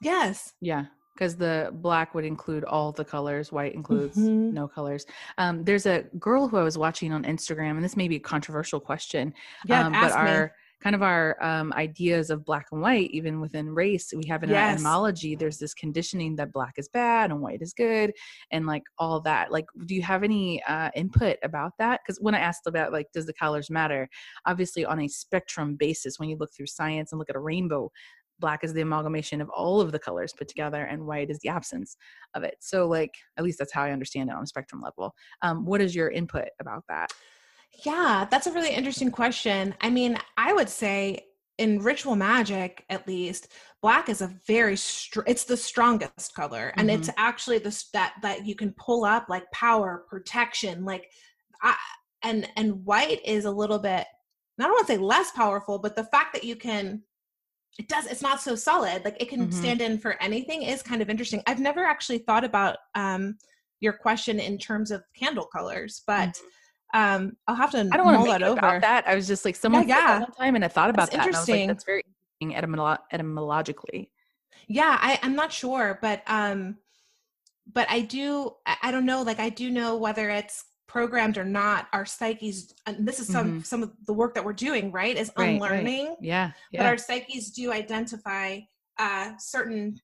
Yes. Yeah because the black would include all the colors white includes mm-hmm. no colors um, there's a girl who i was watching on instagram and this may be a controversial question yeah, um, but our me. Kind of our um, ideas of black and white even within race we have in yes. our etymology there's this conditioning that black is bad and white is good and like all that. Like do you have any uh, input about that? Because when i asked about like does the colors matter obviously on a spectrum basis when you look through science and look at a rainbow black is the amalgamation of all of the colors put together and white is the absence of it. So like at least that's how i understand it on a spectrum level. Um, what is your input about that yeah that's a really interesting question i mean i would say in ritual magic at least black is a very str- it's the strongest color and mm-hmm. it's actually the that that you can pull up like power protection like I, and and white is a little bit I don't want to say less powerful, but the fact that you can it does it's not so solid like it can mm-hmm. stand in for anything is kind of interesting i've never actually thought about um your question in terms of candle colors but mm-hmm. Um i'll have to i don't want to that over about that i was just like someone yeah, yeah. one time and i thought about that's that interesting like, that's very interesting etymolo- etymologically yeah I, i'm not sure but um but i do I, I don't know like i do know whether it's programmed or not our psyches and this is some mm-hmm. some of the work that we're doing right is right, unlearning right. Yeah, yeah but our psyches do identify uh certain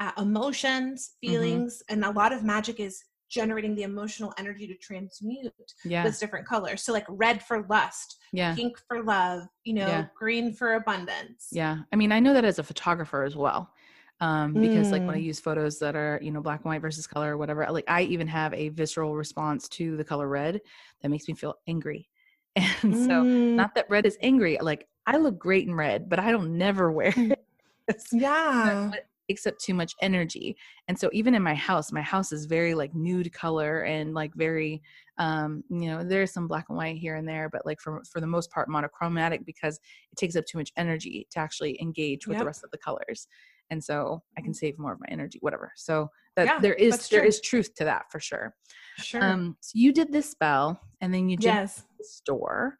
uh, emotions mm-hmm. feelings mm-hmm. and a lot of magic is generating the emotional energy to transmute yeah. with different colors so like red for lust yeah pink for love you know yeah. green for abundance yeah i mean i know that as a photographer as well um, because mm. like when I mm. use photos that are you know black and white versus color or whatever, like I even have a visceral response to the color red that makes me feel angry. And mm. so, not that red is angry. Like I look great in red, but I don't never wear it. yeah, it takes up too much energy. And so, even in my house, my house is very like nude color and like very um you know there's some black and white here and there but like for for the most part monochromatic because it takes up too much energy to actually engage with yep. the rest of the colors and so i can save more of my energy whatever so that yeah, there is there is truth to that for sure sure um so you did this spell and then you did yes. the store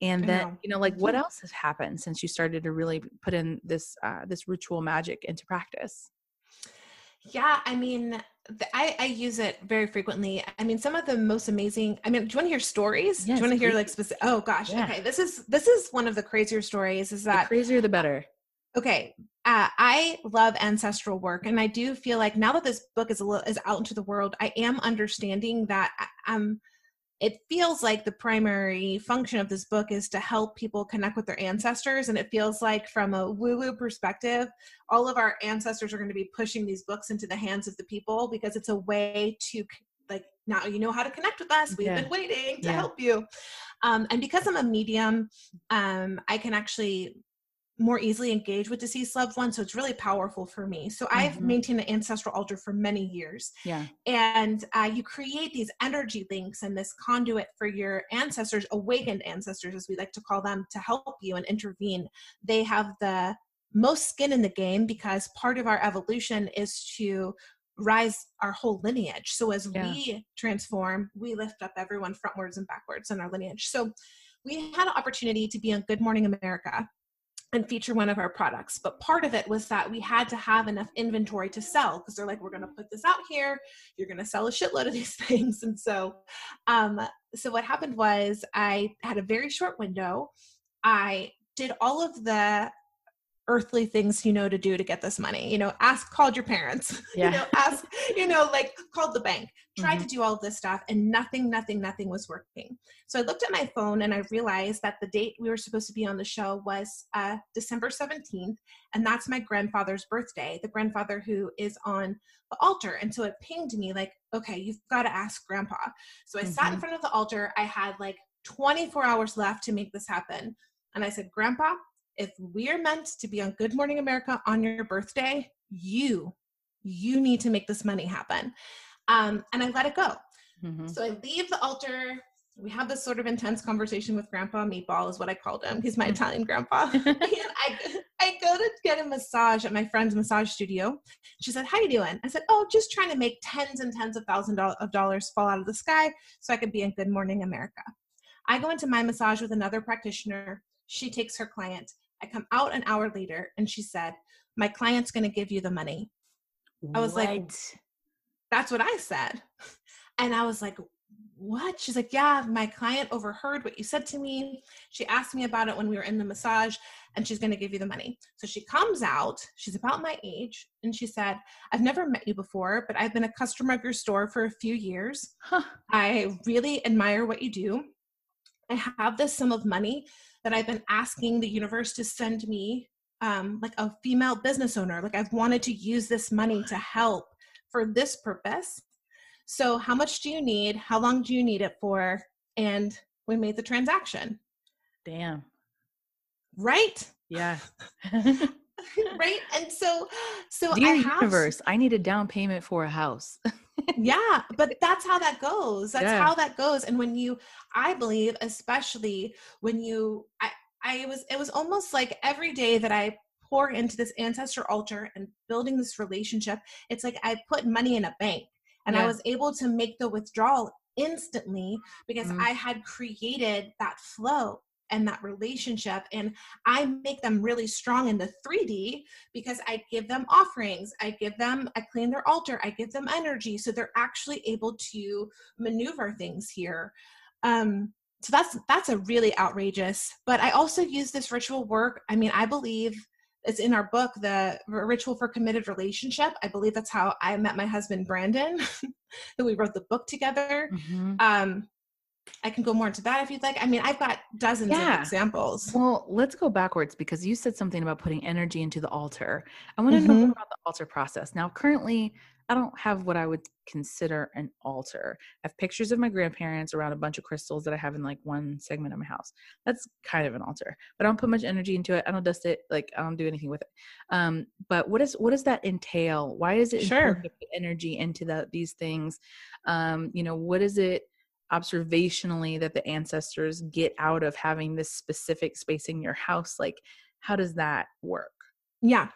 and then you know like what else has happened since you started to really put in this uh this ritual magic into practice yeah i mean I, I use it very frequently. I mean, some of the most amazing. I mean, do you want to hear stories? Yes, do you want to hear like specific? Oh gosh, yeah. okay. This is this is one of the crazier stories. Is that the crazier the better? Okay, uh, I love ancestral work, and I do feel like now that this book is a little, is out into the world, I am understanding that I'm. Uh, um, it feels like the primary function of this book is to help people connect with their ancestors, and it feels like from a woo-woo perspective, all of our ancestors are going to be pushing these books into the hands of the people because it's a way to like now you know how to connect with us. We've yeah. been waiting to yeah. help you. Um, and because I'm a medium, um, I can actually more easily engage with deceased loved ones. So it's really powerful for me. So mm-hmm. I've maintained an ancestral altar for many years. Yeah. And uh, you create these energy links and this conduit for your ancestors, awakened ancestors, as we like to call them, to help you and intervene. They have the most skin in the game because part of our evolution is to rise our whole lineage. So as yeah. we transform, we lift up everyone frontwards and backwards in our lineage. So we had an opportunity to be on Good Morning America and feature one of our products. But part of it was that we had to have enough inventory to sell because they're like, we're going to put this out here. You're going to sell a shitload of these things. And so, um, so what happened was I had a very short window. I did all of the earthly things you know to do to get this money you know ask called your parents yeah. you know ask you know like called the bank tried mm-hmm. to do all this stuff and nothing nothing nothing was working so i looked at my phone and i realized that the date we were supposed to be on the show was uh, december 17th and that's my grandfather's birthday the grandfather who is on the altar and so it pinged me like okay you've got to ask grandpa so i mm-hmm. sat in mm-hmm. front of the altar i had like 24 hours left to make this happen and i said grandpa if we're meant to be on Good Morning America on your birthday, you, you need to make this money happen. Um, and I let it go. Mm-hmm. So I leave the altar. We have this sort of intense conversation with Grandpa Meatball, is what I called him. He's my mm-hmm. Italian grandpa. and I, I I go to get a massage at my friend's massage studio. She said, "How you doing?" I said, "Oh, just trying to make tens and tens of thousands of dollars fall out of the sky so I could be in Good Morning America." I go into my massage with another practitioner. She takes her client. I come out an hour later, and she said, "My client's going to give you the money." I was what? like, "That's what I said," and I was like, what? She's like, yeah, my client overheard what you said to me. She asked me about it when we were in the massage and she's going to give you the money. So she comes out, she's about my age, and she said, I've never met you before, but I've been a customer of your store for a few years. Huh. I really admire what you do. I have this sum of money that I've been asking the universe to send me, um, like a female business owner. Like I've wanted to use this money to help for this purpose. So, how much do you need? How long do you need it for? And we made the transaction. Damn. Right? Yeah. right. And so, so Dear I have, universe, I need a down payment for a house. yeah, but that's how that goes. That's yeah. how that goes. And when you, I believe, especially when you, I, I was, it was almost like every day that I pour into this ancestor altar and building this relationship, it's like I put money in a bank and yeah. I was able to make the withdrawal instantly because mm-hmm. I had created that flow and that relationship and i make them really strong in the 3d because i give them offerings i give them i clean their altar i give them energy so they're actually able to maneuver things here um so that's that's a really outrageous but i also use this ritual work i mean i believe it's in our book the ritual for committed relationship i believe that's how i met my husband brandon that we wrote the book together mm-hmm. um i can go more into that if you'd like i mean i've got dozens yeah. of examples well let's go backwards because you said something about putting energy into the altar i want to mm-hmm. know more about the altar process now currently I don't have what I would consider an altar. I have pictures of my grandparents around a bunch of crystals that I have in like one segment of my house. That's kind of an altar, but I don't put much energy into it. I don't dust it. Like I don't do anything with it. Um, but what is what does that entail? Why is it sure. to put energy into that these things? Um, you know, what is it? Observationally that the ancestors get out of having this specific space in your house like how does that work yeah.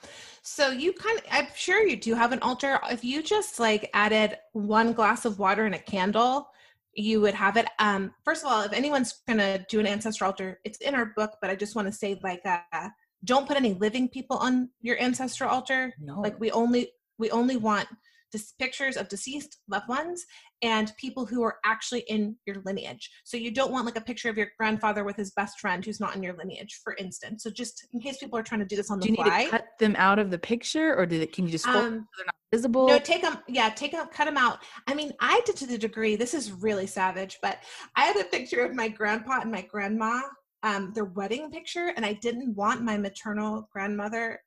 So you kind of, I'm sure you do have an altar. If you just like added one glass of water and a candle, you would have it. Um, first of all, if anyone's to do an ancestor altar, it's in our book, but I just want to say like, uh, don't put any living people on your ancestral altar. No. Like we only, we only want just pictures of deceased loved ones and people who are actually in your lineage. So you don't want like a picture of your grandfather with his best friend who's not in your lineage, for instance. So just in case people are trying to do this on the do you fly, need to cut them out of the picture, or do they, can you just um, so they're not visible? No, take them. Yeah, take them, cut them out. I mean, I did to the degree. This is really savage, but I had a picture of my grandpa and my grandma um, their wedding picture and I didn't want my maternal grandmother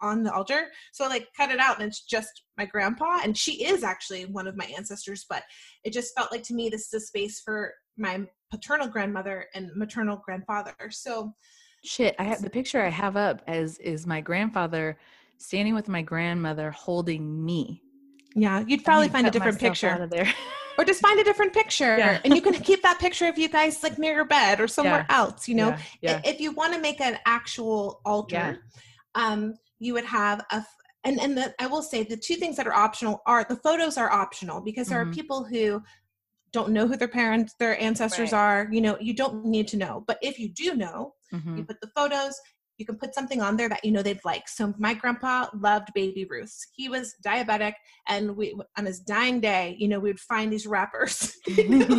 on the altar. So I like cut it out and it's just my grandpa. And she is actually one of my ancestors, but it just felt like to me this is a space for my paternal grandmother and maternal grandfather. So shit, I have the picture I have up as is my grandfather standing with my grandmother holding me. Yeah, you'd probably find a different picture out of there. or just find a different picture yeah. and you can keep that picture of you guys like near your bed or somewhere yeah. else you know yeah. if you want to make an actual altar um you would have a and and the, I will say the two things that are optional are the photos are optional because there mm-hmm. are people who don't know who their parents their ancestors right. are you know you don't need to know but if you do know mm-hmm. you put the photos you can put something on there that you know they'd like so my grandpa loved baby ruths he was diabetic and we on his dying day you know we would find these wrappers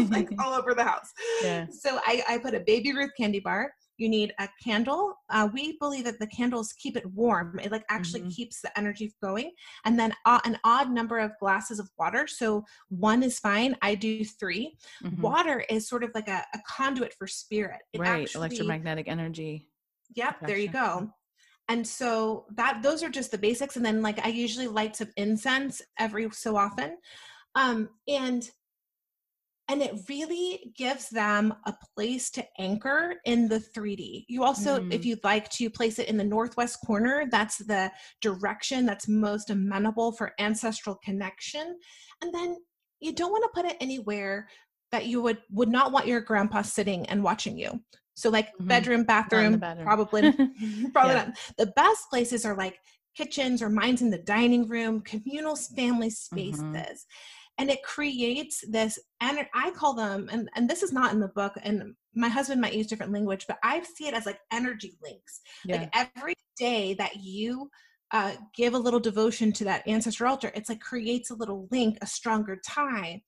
like all over the house yeah. so I, I put a baby ruth candy bar you need a candle uh, we believe that the candles keep it warm it like actually mm-hmm. keeps the energy going and then uh, an odd number of glasses of water so one is fine i do 3 mm-hmm. water is sort of like a, a conduit for spirit it right actually, electromagnetic energy. Yep there you go. And so that those are just the basics and then like i usually light some incense every so often. Um and and it really gives them a place to anchor in the 3D. You also, mm. if you'd like to place it in the northwest corner, that's the direction that's most amenable for ancestral connection. And then you don't want to put it anywhere that you would would not want your grandpa sitting and watching you. So like mm-hmm. bedroom, bathroom, bedroom. probably probably yeah. not. The best places are like kitchens or mine's in the dining room, communal family spaces. Mm-hmm. And it creates this, and I call them, and, and this is not in the book, and my husband might use different language, but I see it as like energy links. Yeah. Like every day that you uh, give a little devotion to that ancestor altar, it's like creates a little link, a stronger tie.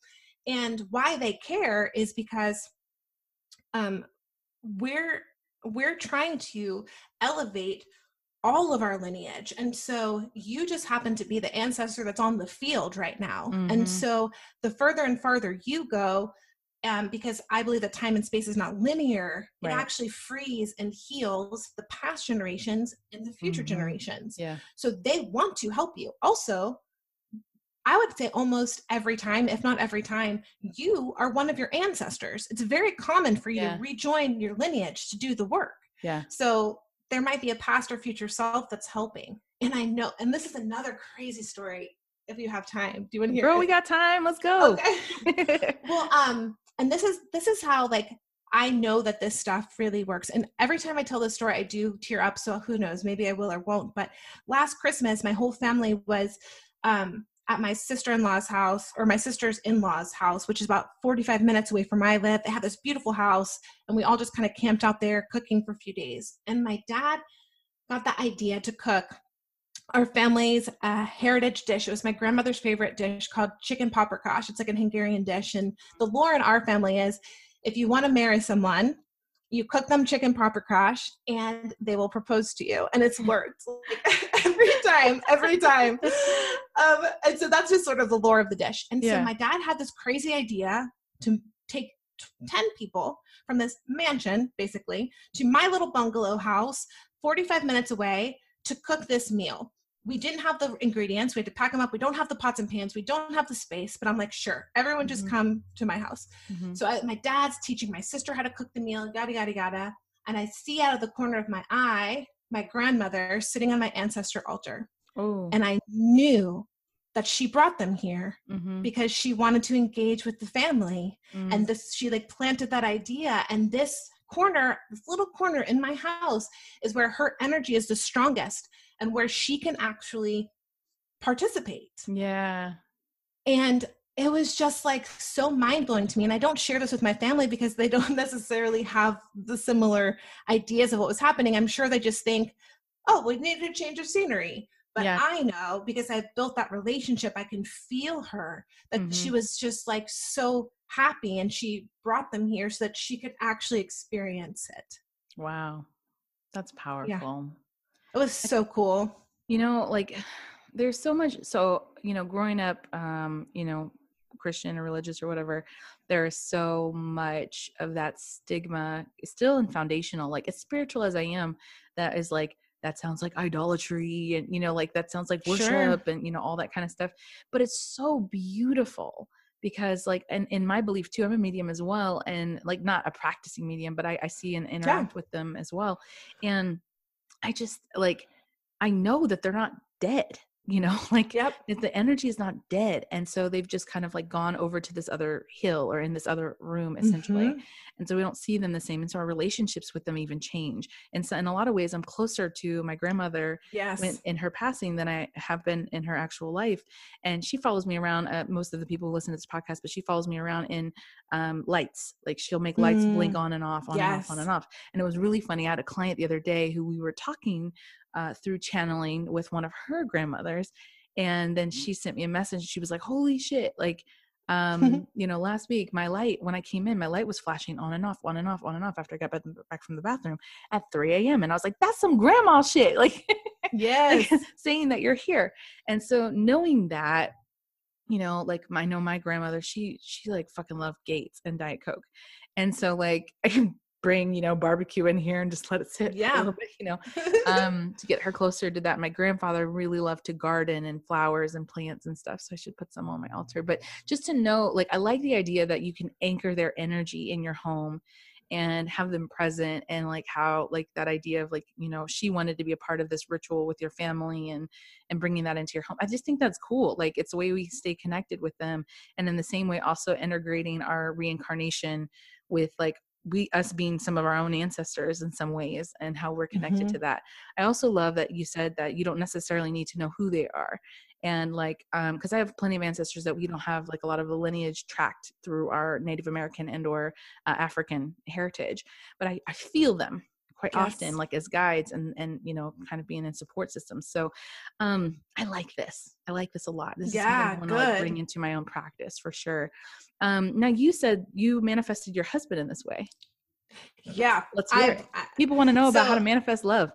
And why they care is because um, we're we're trying to elevate all of our lineage. And so you just happen to be the ancestor that's on the field right now. Mm-hmm. And so the further and farther you go, um, because I believe that time and space is not linear, right. it actually frees and heals the past generations and the future mm-hmm. generations. Yeah. So they want to help you. Also, I would say almost every time, if not every time, you are one of your ancestors. It's very common for you yeah. to rejoin your lineage to do the work. Yeah. So there might be a past or future self that's helping. And I know, and this is another crazy story if you have time. Do you want to hear Bro, it? we got time. Let's go. Okay. well, um, and this is this is how like I know that this stuff really works. And every time I tell this story, I do tear up. So who knows? Maybe I will or won't. But last Christmas, my whole family was um at my sister-in-law's house or my sister's in-laws house which is about 45 minutes away from where i live. They have this beautiful house and we all just kind of camped out there cooking for a few days. And my dad got the idea to cook our family's uh, heritage dish. It was my grandmother's favorite dish called chicken paprikash it's like an hungarian dish and the lore in our family is if you want to marry someone you cook them chicken paprikash and they will propose to you. And it's worked every time every time um, and so that's just sort of the lore of the dish and yeah. so my dad had this crazy idea to take 10 people from this mansion basically to my little bungalow house 45 minutes away to cook this meal we didn't have the ingredients. We had to pack them up. We don't have the pots and pans. We don't have the space. But I'm like, sure, everyone just mm-hmm. come to my house. Mm-hmm. So I, my dad's teaching my sister how to cook the meal, yada, yada, yada. And I see out of the corner of my eye my grandmother sitting on my ancestor altar. Oh. And I knew that she brought them here mm-hmm. because she wanted to engage with the family. Mm. And this, she like planted that idea. And this corner, this little corner in my house is where her energy is the strongest and where she can actually participate. Yeah. And it was just like so mind blowing to me. And I don't share this with my family because they don't necessarily have the similar ideas of what was happening. I'm sure they just think, oh, we need a change of scenery. But yeah. I know because I've built that relationship, I can feel her that mm-hmm. she was just like so happy and she brought them here so that she could actually experience it. Wow. That's powerful. Yeah. It was so cool. You know, like there's so much so, you know, growing up um, you know, Christian or religious or whatever, there is so much of that stigma still in foundational, like as spiritual as I am, that is like that sounds like idolatry and you know like that sounds like worship sure. and you know all that kind of stuff but it's so beautiful because like and in my belief too i'm a medium as well and like not a practicing medium but i, I see and interact yeah. with them as well and I just like I know that they're not dead you know like yep. the energy is not dead and so they've just kind of like gone over to this other hill or in this other room essentially mm-hmm. and so we don't see them the same and so our relationships with them even change and so in a lot of ways i'm closer to my grandmother yes. in her passing than i have been in her actual life and she follows me around uh, most of the people who listen to this podcast but she follows me around in um, lights like she'll make lights mm. blink on and off on yes. and off on and off and it was really funny i had a client the other day who we were talking uh, through channeling with one of her grandmothers and then mm-hmm. she sent me a message she was like holy shit like um you know last week my light when i came in my light was flashing on and off on and off on and off after i got back from the bathroom at 3 a.m and i was like that's some grandma shit like yes. saying that you're here. And so knowing that you know like i know my grandmother she she like fucking loved gates and diet coke. And so like i can bring you know barbecue in here and just let it sit yeah a little bit you know um to get her closer to that. My grandfather really loved to garden and flowers and plants and stuff so i should put some on my altar. But just to know like i like the idea that you can anchor their energy in your home and have them present and like how like that idea of like you know she wanted to be a part of this ritual with your family and and bringing that into your home. I just think that's cool. Like it's the way we stay connected with them. And in the same way also integrating our reincarnation with like we us being some of our own ancestors in some ways and how we're connected Mhm. to that i also love that you said that you don't necessarily need to know who they are and like um because i have plenty of ancestors that we don't have like a lot of the lineage tracked through our native american and or uh, african heritage but i, I feel them quite often like as guides and and you know kind of being in support systems. So um i like this. I like this a lot. This is Yeah, something i want to like, bring into my own practice for sure. Um now you said you manifested your husband in this way. Yeah. let's hear I, it. I people want to know about how to manifest love.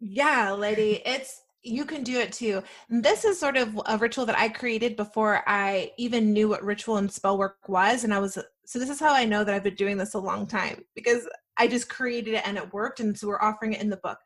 Yeah, lady, it's you can do it too. This is sort of a ritual that I created before I even knew what ritual and spell work was and I was so this is how I know that I've been doing this a long time because I just created it and it worked and so we're offering it in the book.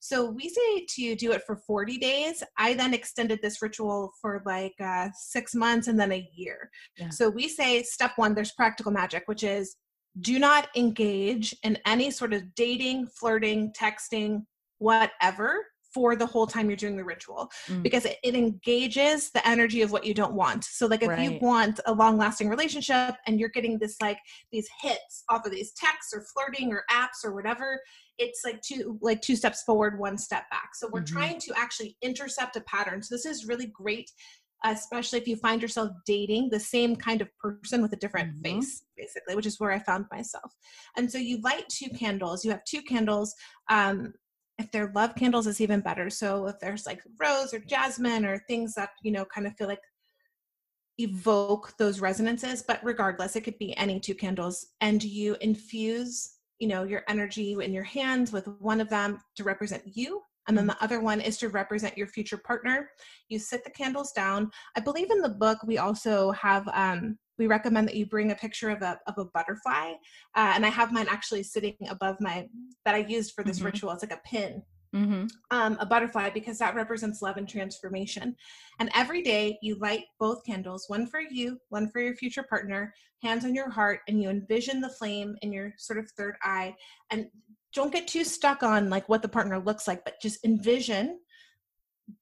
So we say to do it for 40 days. I then extended this ritual for like uh, 6 months and then a year. Yeah. So we say step 1 there's practical magic which is do not engage in any sort of dating, flirting, texting, whatever for the whole time you're doing the ritual Mm. because it, it engages the energy of what you don't want. So like if you want a long lasting relationship and you're getting this like these hits off of these texts or flirting or apps or whatever, it's like two like two steps forward, one step back. So we're Mhm. trying to actually intercept a pattern. So this is really great especially if you find yourself dating the same kind of person with a different Mhm. face basically which is where i found myself and so you light two candles you have two candles um, if they're love candles it's even better. So if there's like rose or jasmine or things that you know kind of feel like evoke those resonances but regardless it could be any two candles and you infuse you know your energy in your hands with one of them to represent you and then the other one is to represent your future partner you sit the candles down. I believe in the book we also have um, we recommend that you bring a picture of a, of a butterfly uh, and i have mine actually sitting above my that i used for this Mhm. ritual it's like a pin mm-hmm. um, a butterfly because that represents love and transformation. And every day you light both candles, one for you, one for your future partner, hands on your heart, and you envision the flame in your sort of third eye. And don't get too stuck on like what the partner looks like, but just envision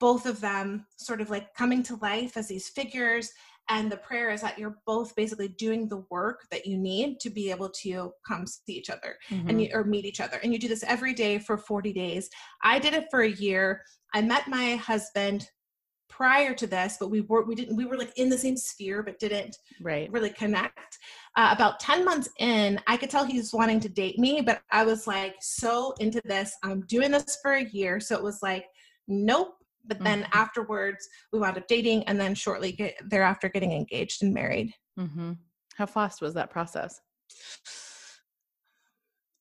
both of them sort of like coming to life as these figures and the prayer is that you're both basically doing the work that you need to be able to come see each other Mm-hmm. and you or meet each other. And you do this every day for 40 days. I did it for a year. I met my husband prior to this but we were we didn't we were like in the same sphere but didn't right. really connect. Uh, about 10 months in i could tell he was wanting to date me but i was like so into this. I'm doing this for a year. So it was like nope but then Mhm. afterwards we wound up dating and then shortly get, thereafter getting engaged and married. Mm-hmm. how fast was that process?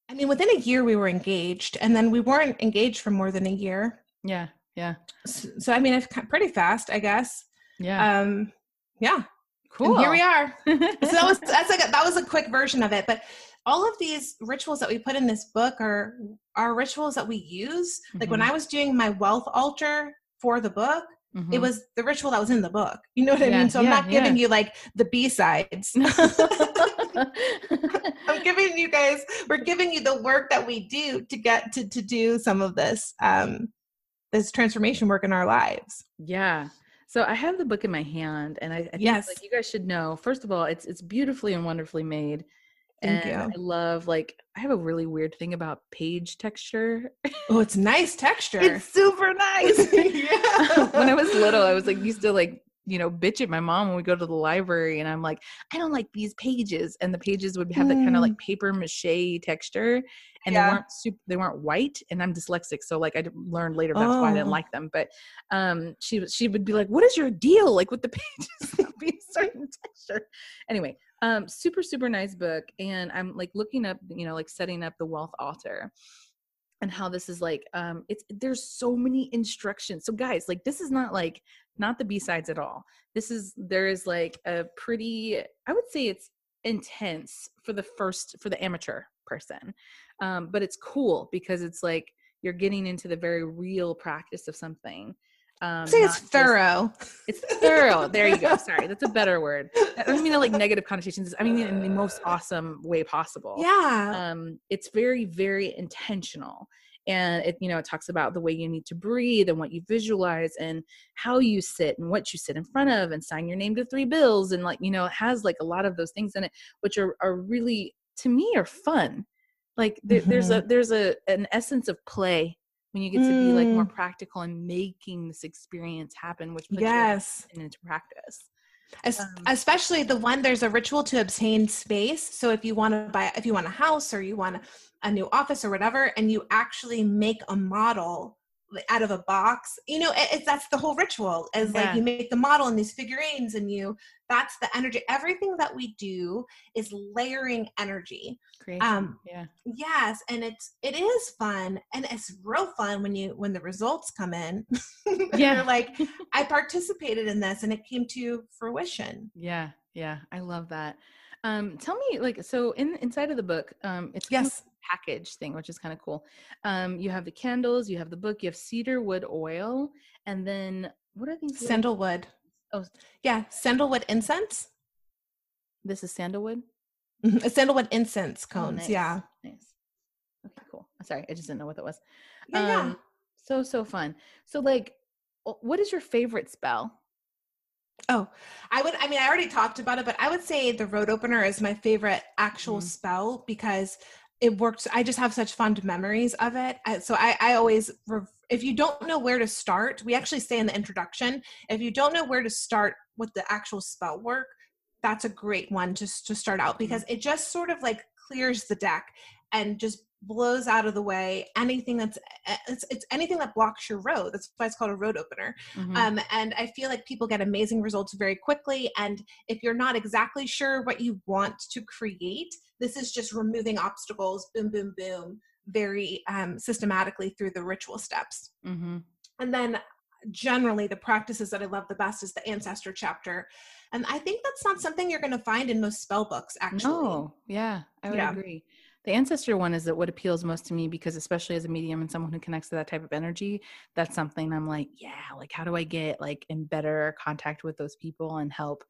I mean within a year we were engaged and then we weren't engaged for more than a year. Yeah yeah. So, so i mean it's pretty fast i guess. Yeah. Um yeah. Cool and here we are. So that was that's like a, that was a quick version of it but all of these rituals that we put in this book are are rituals that we use. Like when Mhm. i was doing my wealth altar for the book it Mhm. was the ritual that was in the book you know what i mean so i'm yeah, not giving yeah. you like the b-sides i'm giving you guys we're giving you the work that we do to get to to do some of this um this transformation work in our lives Yeah. So I have the book in my hand, and I, I think Yes. like you guys should know. First of all, it's it's beautifully and wonderfully made. Thank and you. I love like I have a really weird thing about page texture. oh it's nice texture it's super nice. yeah when I was little, I was like used to like you know bitch at my mom when we go to the library, and I'm like I don't like these pages, and the pages would have that kind of like paper mache texture, and Yeah. they weren't super, they weren't white, and I'm dyslexic, so like I learned later that's why I didn't Oh. like them. But um, she she would be like, "What is your deal like with the pages not being certain texture?" Anyway, um, super super nice book, and I'm like looking up, you know, like setting up the wealth altar and how this is like um it's there's so many instructions. So guys like this is not like not the b-sides at all. This is there is like a pretty i would say it's intense for the first for the amateur person um but it's cool because it's like you're getting into the very real practice of something um say it's not just- thorough. It's thorough. There you go. Sorry. That's a better word. I don't mean like negative connotations. I mean in the most awesome way possible. Yeah. Um, it's very very intentional. And it you know it talks about the way you need to breathe and what you visualize and how you sit and what you sit in front of and sign your name to three bills and like you know it has like a lot of those things in it which are are really to me are fun. Like there, mm-hmm. there's a there's a an essence of play when you get to be like more Mm. practical and making this experience happen which puts yes you into practice Es- Um, especially the one there's a ritual to obtain space so if you want to buy if you want a house or you want a new office or whatever and you actually make a model out of a box you know it, it's that's the whole ritual is Yeah. like you make the model and these figurines and you that's the energy. Everything that we do is layering energy. Creation um yeah. yes and it's it is fun and it's real fun when you when the results come in. Yeah. you're like i participated in this and it came to fruition. Yeah yeah i love that. Um tell me like so in inside of the book um it's yes. package thing which is kind of cool. Um you have the candles you have the book you have cedar wood oil and then what are these sandalwood Oh. yeah sandalwood incense this is sandalwood Mhm, sandalwood incense Oh, cones nice, yeah nice okay cool sorry i just didn't know what that was yeah, yeah. um so so fun so like what is your favorite spell Oh, I would. I mean, I already talked about it, but I would say the road opener is my favorite actual Mhm. spell because it works. I just have such fond memories of it. I, so I, I always, rev- if you don't know where to start, we actually say in the introduction, if you don't know where to start with the actual spell work, that's a great one just to start out because it just sort of like clears the deck and just blows out of the way anything that's eh, it's, it's anything that blocks your road. That's why it's called a road opener. Mhm. um, and i feel like people get amazing results very quickly. And if you're not exactly sure what you want to create this is just removing obstacles boom boom boom very um, systematically through the ritual steps Mhm. and then generally the practices that i love the best is the ancestor chapter and i think that's not something you're going to find in most spell books actually No, yeah, I would Yeah. agree. The ancestor one is that what appeals most to me because especially as a medium and someone who connects to that type of energy, that's something I'm like, yeah, like how do I get like in better contact with those people and help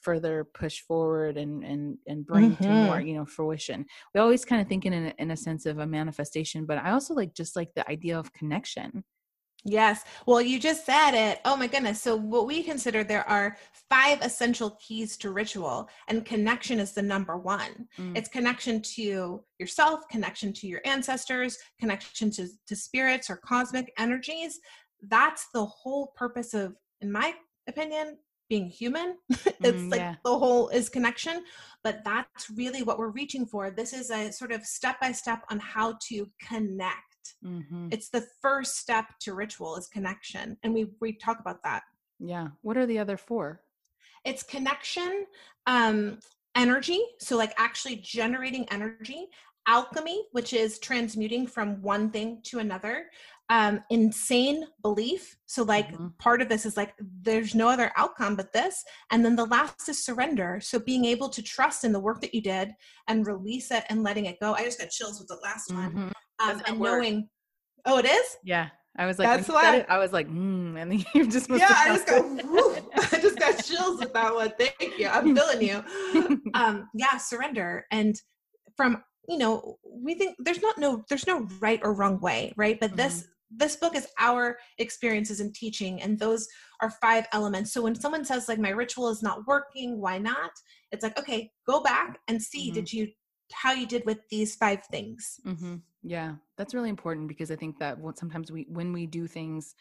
further push forward and and and bring to more, you know, fruition. We always kind of think in a, in a sense of a manifestation, but I also like just like the idea of connection. Yes. Well, you just said it. Oh my goodness. So, what we consider there are five essential keys to ritual, and connection is the number one. Mm. It's connection to yourself, connection to your ancestors, connection to, to spirits or cosmic energies. That's the whole purpose of, in my opinion, being human. it's Mm, like yeah. the whole is connection, but that's really what we're reaching for. This is a sort of step by step on how to connect Mhm. it's the first step to ritual is connection and we we talk about that Yeah. What are the other four? it's connection um energy so like actually generating energy alchemy which is transmuting from one thing to another um insane belief so like Mhm. part of this is like there's no other outcome but this and then the last is surrender so being able to trust in the work that you did and release it and letting it go i just got chills with the last one Mhm. um and word. knowing oh it is Yeah. I was like, That's why- it, I was like, mm, and then you just yeah, I just got I just got chills with that one. Thank you. I'm feeling you. Um, yeah, surrender. And from you know, we think there's not no there's no right or wrong way, right? But this this book is our experiences in teaching, and those are five elements. So when someone says like my ritual is not working, why not? It's like, okay, go back and see Mhm. did you how you did with these five things. hmm Yeah, that's really important because I think that sometimes we, when we do things,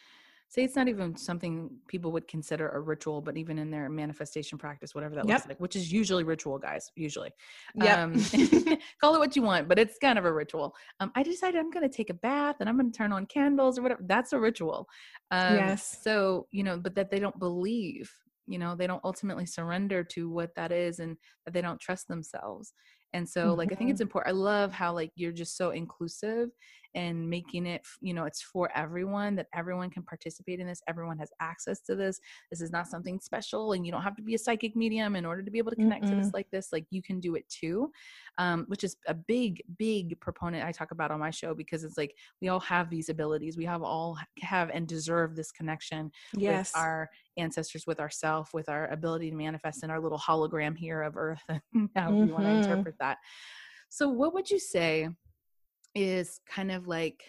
say it's not even something people would consider a ritual, but even in their manifestation practice, whatever that looks like, which is usually ritual, guys, usually. Yep. Um, call it what you want, but it's kind of a ritual. Um, I decided I'm going to take a bath and I'm going to turn on candles or whatever. That's a ritual. Um, Yes. So, you know, but that they don't believe, you know, they don't ultimately surrender to what that is and that they don't trust themselves. And so, like, I think it's important. I love how, like, you're just so inclusive and making it, you know, it's for everyone that everyone can participate in this. Everyone has access to this. This is not something special, and you don't have to be a psychic medium in order to be able to connect to this like this. Like, you can do it too, um, which is a big, big proponent I talk about on my show because it's like we all have these abilities. We have all have and deserve this connection Yes. with our ancestors, with ourself, with our ability to manifest in our little hologram here of Earth, and how you want to interpret that. So, what would you say is kind of like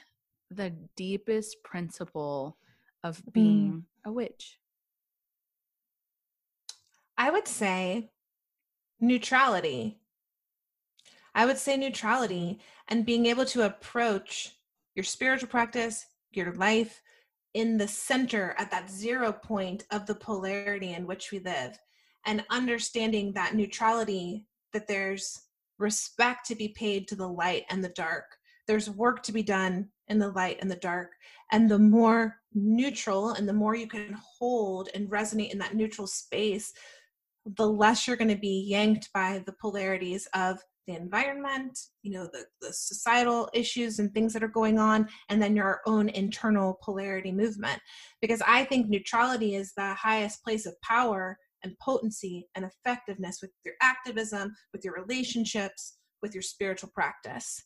the deepest principle of Mm. being a witch? I would say neutrality. I would say neutrality and being able to approach your spiritual practice, your life in the center at that zero point of the polarity in which we live and understanding that neutrality that there's respect to be paid to the light and the dark there's work to be done in the light and the dark and the more neutral and the more you can hold and resonate in that neutral space the less you're going to be yanked by the polarities of the environment you know the, the societal issues and things that are going on and then your own internal polarity movement. Because i think neutrality is the highest place of power and potency and effectiveness with your activism with your relationships with your spiritual practice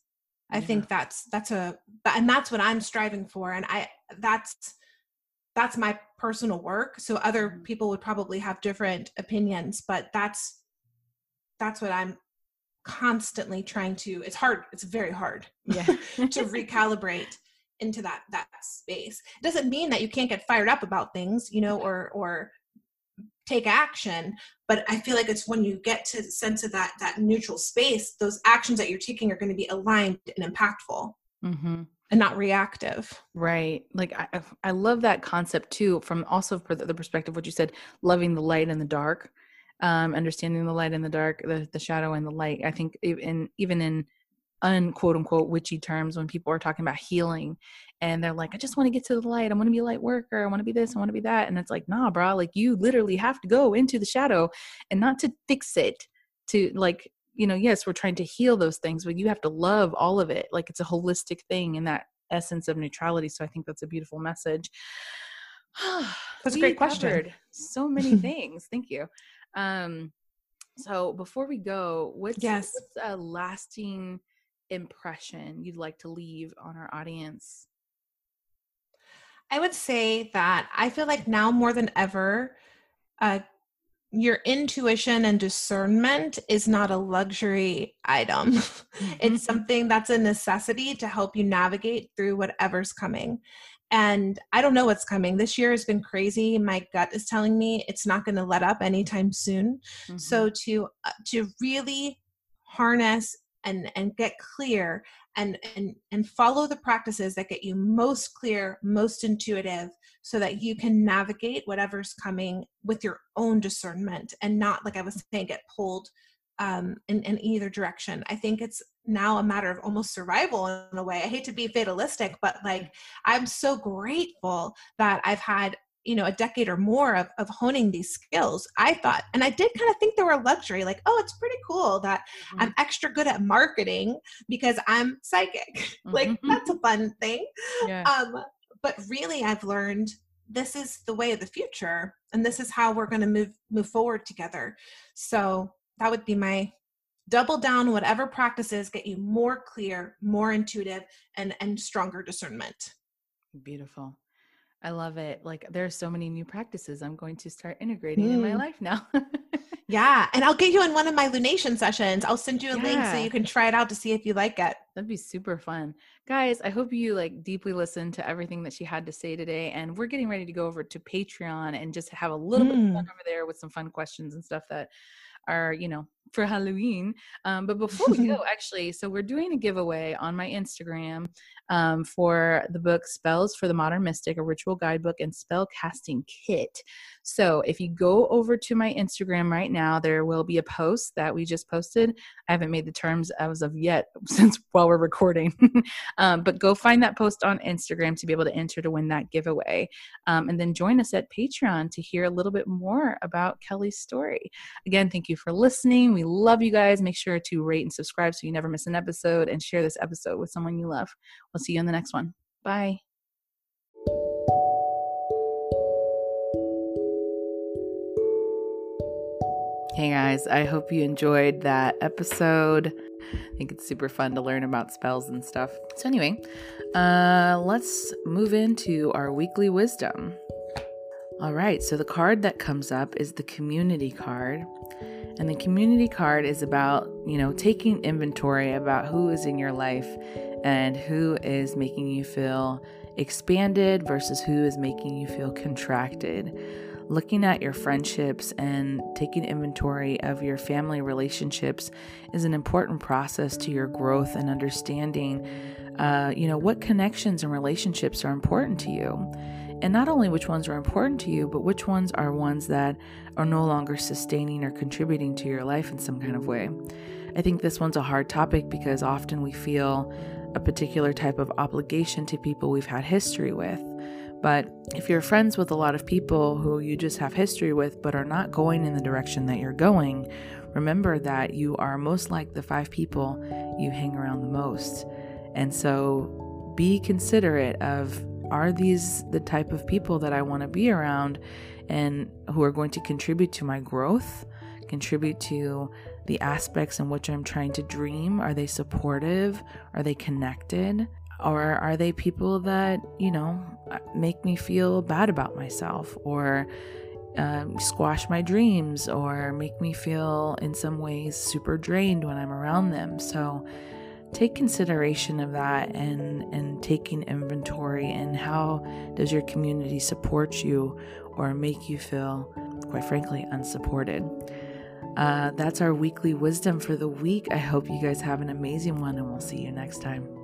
i think that's that's a and that's what i'm striving for and i that's that's my personal work so other mm-hmm. people would probably have different opinions but that's that's what i'm constantly trying to it's hard it's very hard yeah. to recalibrate into that that space. It doesn't mean that you can't get fired up about things you know or or take action but i feel like it's when you get to the sense of that that neutral space those actions that you're taking are going to be aligned and impactful mm-hmm. and not reactive right like I, I love that concept too from also for the perspective what you said loving the light and the dark um, understanding the light and the dark, the, the shadow and the light. I think in even in unquote unquote witchy terms, when people are talking about healing and they're like, I just want to get to the light. I want to be a light worker. I want to be this. I want to be that. And it's like, nah, bro, like you literally have to go into the shadow and not to fix it to like, you know, yes, we're trying to heal those things, but you have to love all of it. Like it's a holistic thing in that essence of neutrality. So I think that's a beautiful message. that's a great question. So many things. Thank you. Um, so before we go, what's, yes. what's a lasting impression you'd like to leave on our audience? I would say that I feel like now more than ever, uh, your intuition and discernment is not a luxury item. Mm-hmm. it's something that's a necessity to help you navigate through whatever's coming and I don't know what's coming. This year has been crazy. My gut is telling me it's not going to let up anytime soon. Mm-hmm. So to uh, to really harness and and get clear and and and follow the practices that get you most clear, most intuitive so that you can navigate whatever's coming with your own discernment and not like I was saying get pulled um, in, in either direction. I think it's now a matter of almost survival in a way. I hate to be fatalistic, but like I'm so grateful that I've had you know a decade or more of, of honing these skills i thought and i did kind of think they were a luxury like oh it's pretty cool that mm-hmm. i'm extra good at marketing because i'm psychic mm-hmm. like that's a fun thing yeah. um but really i've learned this is the way of the future and this is how we're going to move move forward together so that would be my double down whatever practices get you more clear more intuitive and and stronger discernment beautiful i love it like there are so many new practices i'm going to start integrating mm. in my mm. life now yeah and i'll get you in one of my lunation sessions i'll send you a yeah. link so you can try it out to see if you like it that'd be super fun guys i hope you like deeply listened to everything that she had to say today and we're getting ready to go over to patreon and just have a little mm. bit of fun mm. over there with some fun questions and stuff that are you know for Halloween. Um, but before we go, actually, so we're doing a giveaway on my Instagram um, for the book Spells for the Modern Mystic, a ritual guidebook and spell casting kit. So if you go over to my Instagram right now, there will be a post that we just posted. I haven't made the terms as of yet since while we're recording, um, but go find that post on Instagram to be able to enter to win that giveaway. Um, and then join us at Patreon to hear a little bit more about Kelly's story. Again, thank you for listening. We love you guys. Make sure to rate and subscribe so you never miss an episode and share this episode with someone you love. We'll see you in the next one. Bye. Hey guys, I hope you enjoyed that episode. I think it's super fun to learn about spells and stuff. So, anyway, uh, let's move into our weekly wisdom. All right, so the card that comes up is the community card. And the community card is about, you know, taking inventory about who is in your life and who is making you feel expanded versus who is making you feel contracted. looking at your friendships and taking inventory of your family relationships is an important process to your growth and understanding uh, you know what connections and relationships are important to you and not only which ones are important to you but which ones are ones that are no longer sustaining or contributing to your life in some kind of way i think this one's a hard topic because often we feel a particular type of obligation to people we've had history with but if you're friends with a lot of people who you just have history with but are not going in the direction that you're going, remember that you are most like the five people you hang around the most. And so be considerate of are these the type of people that I want to be around and who are going to contribute to my growth, contribute to the aspects in which I'm trying to dream? Are they supportive? Are they connected? Or are they people that, you know, make me feel bad about myself or um, squash my dreams or make me feel in some ways super drained when I'm around them? So take consideration of that and, and taking inventory and how does your community support you or make you feel, quite frankly, unsupported. Uh, that's our weekly wisdom for the week. I hope you guys have an amazing one, and we'll see you next time.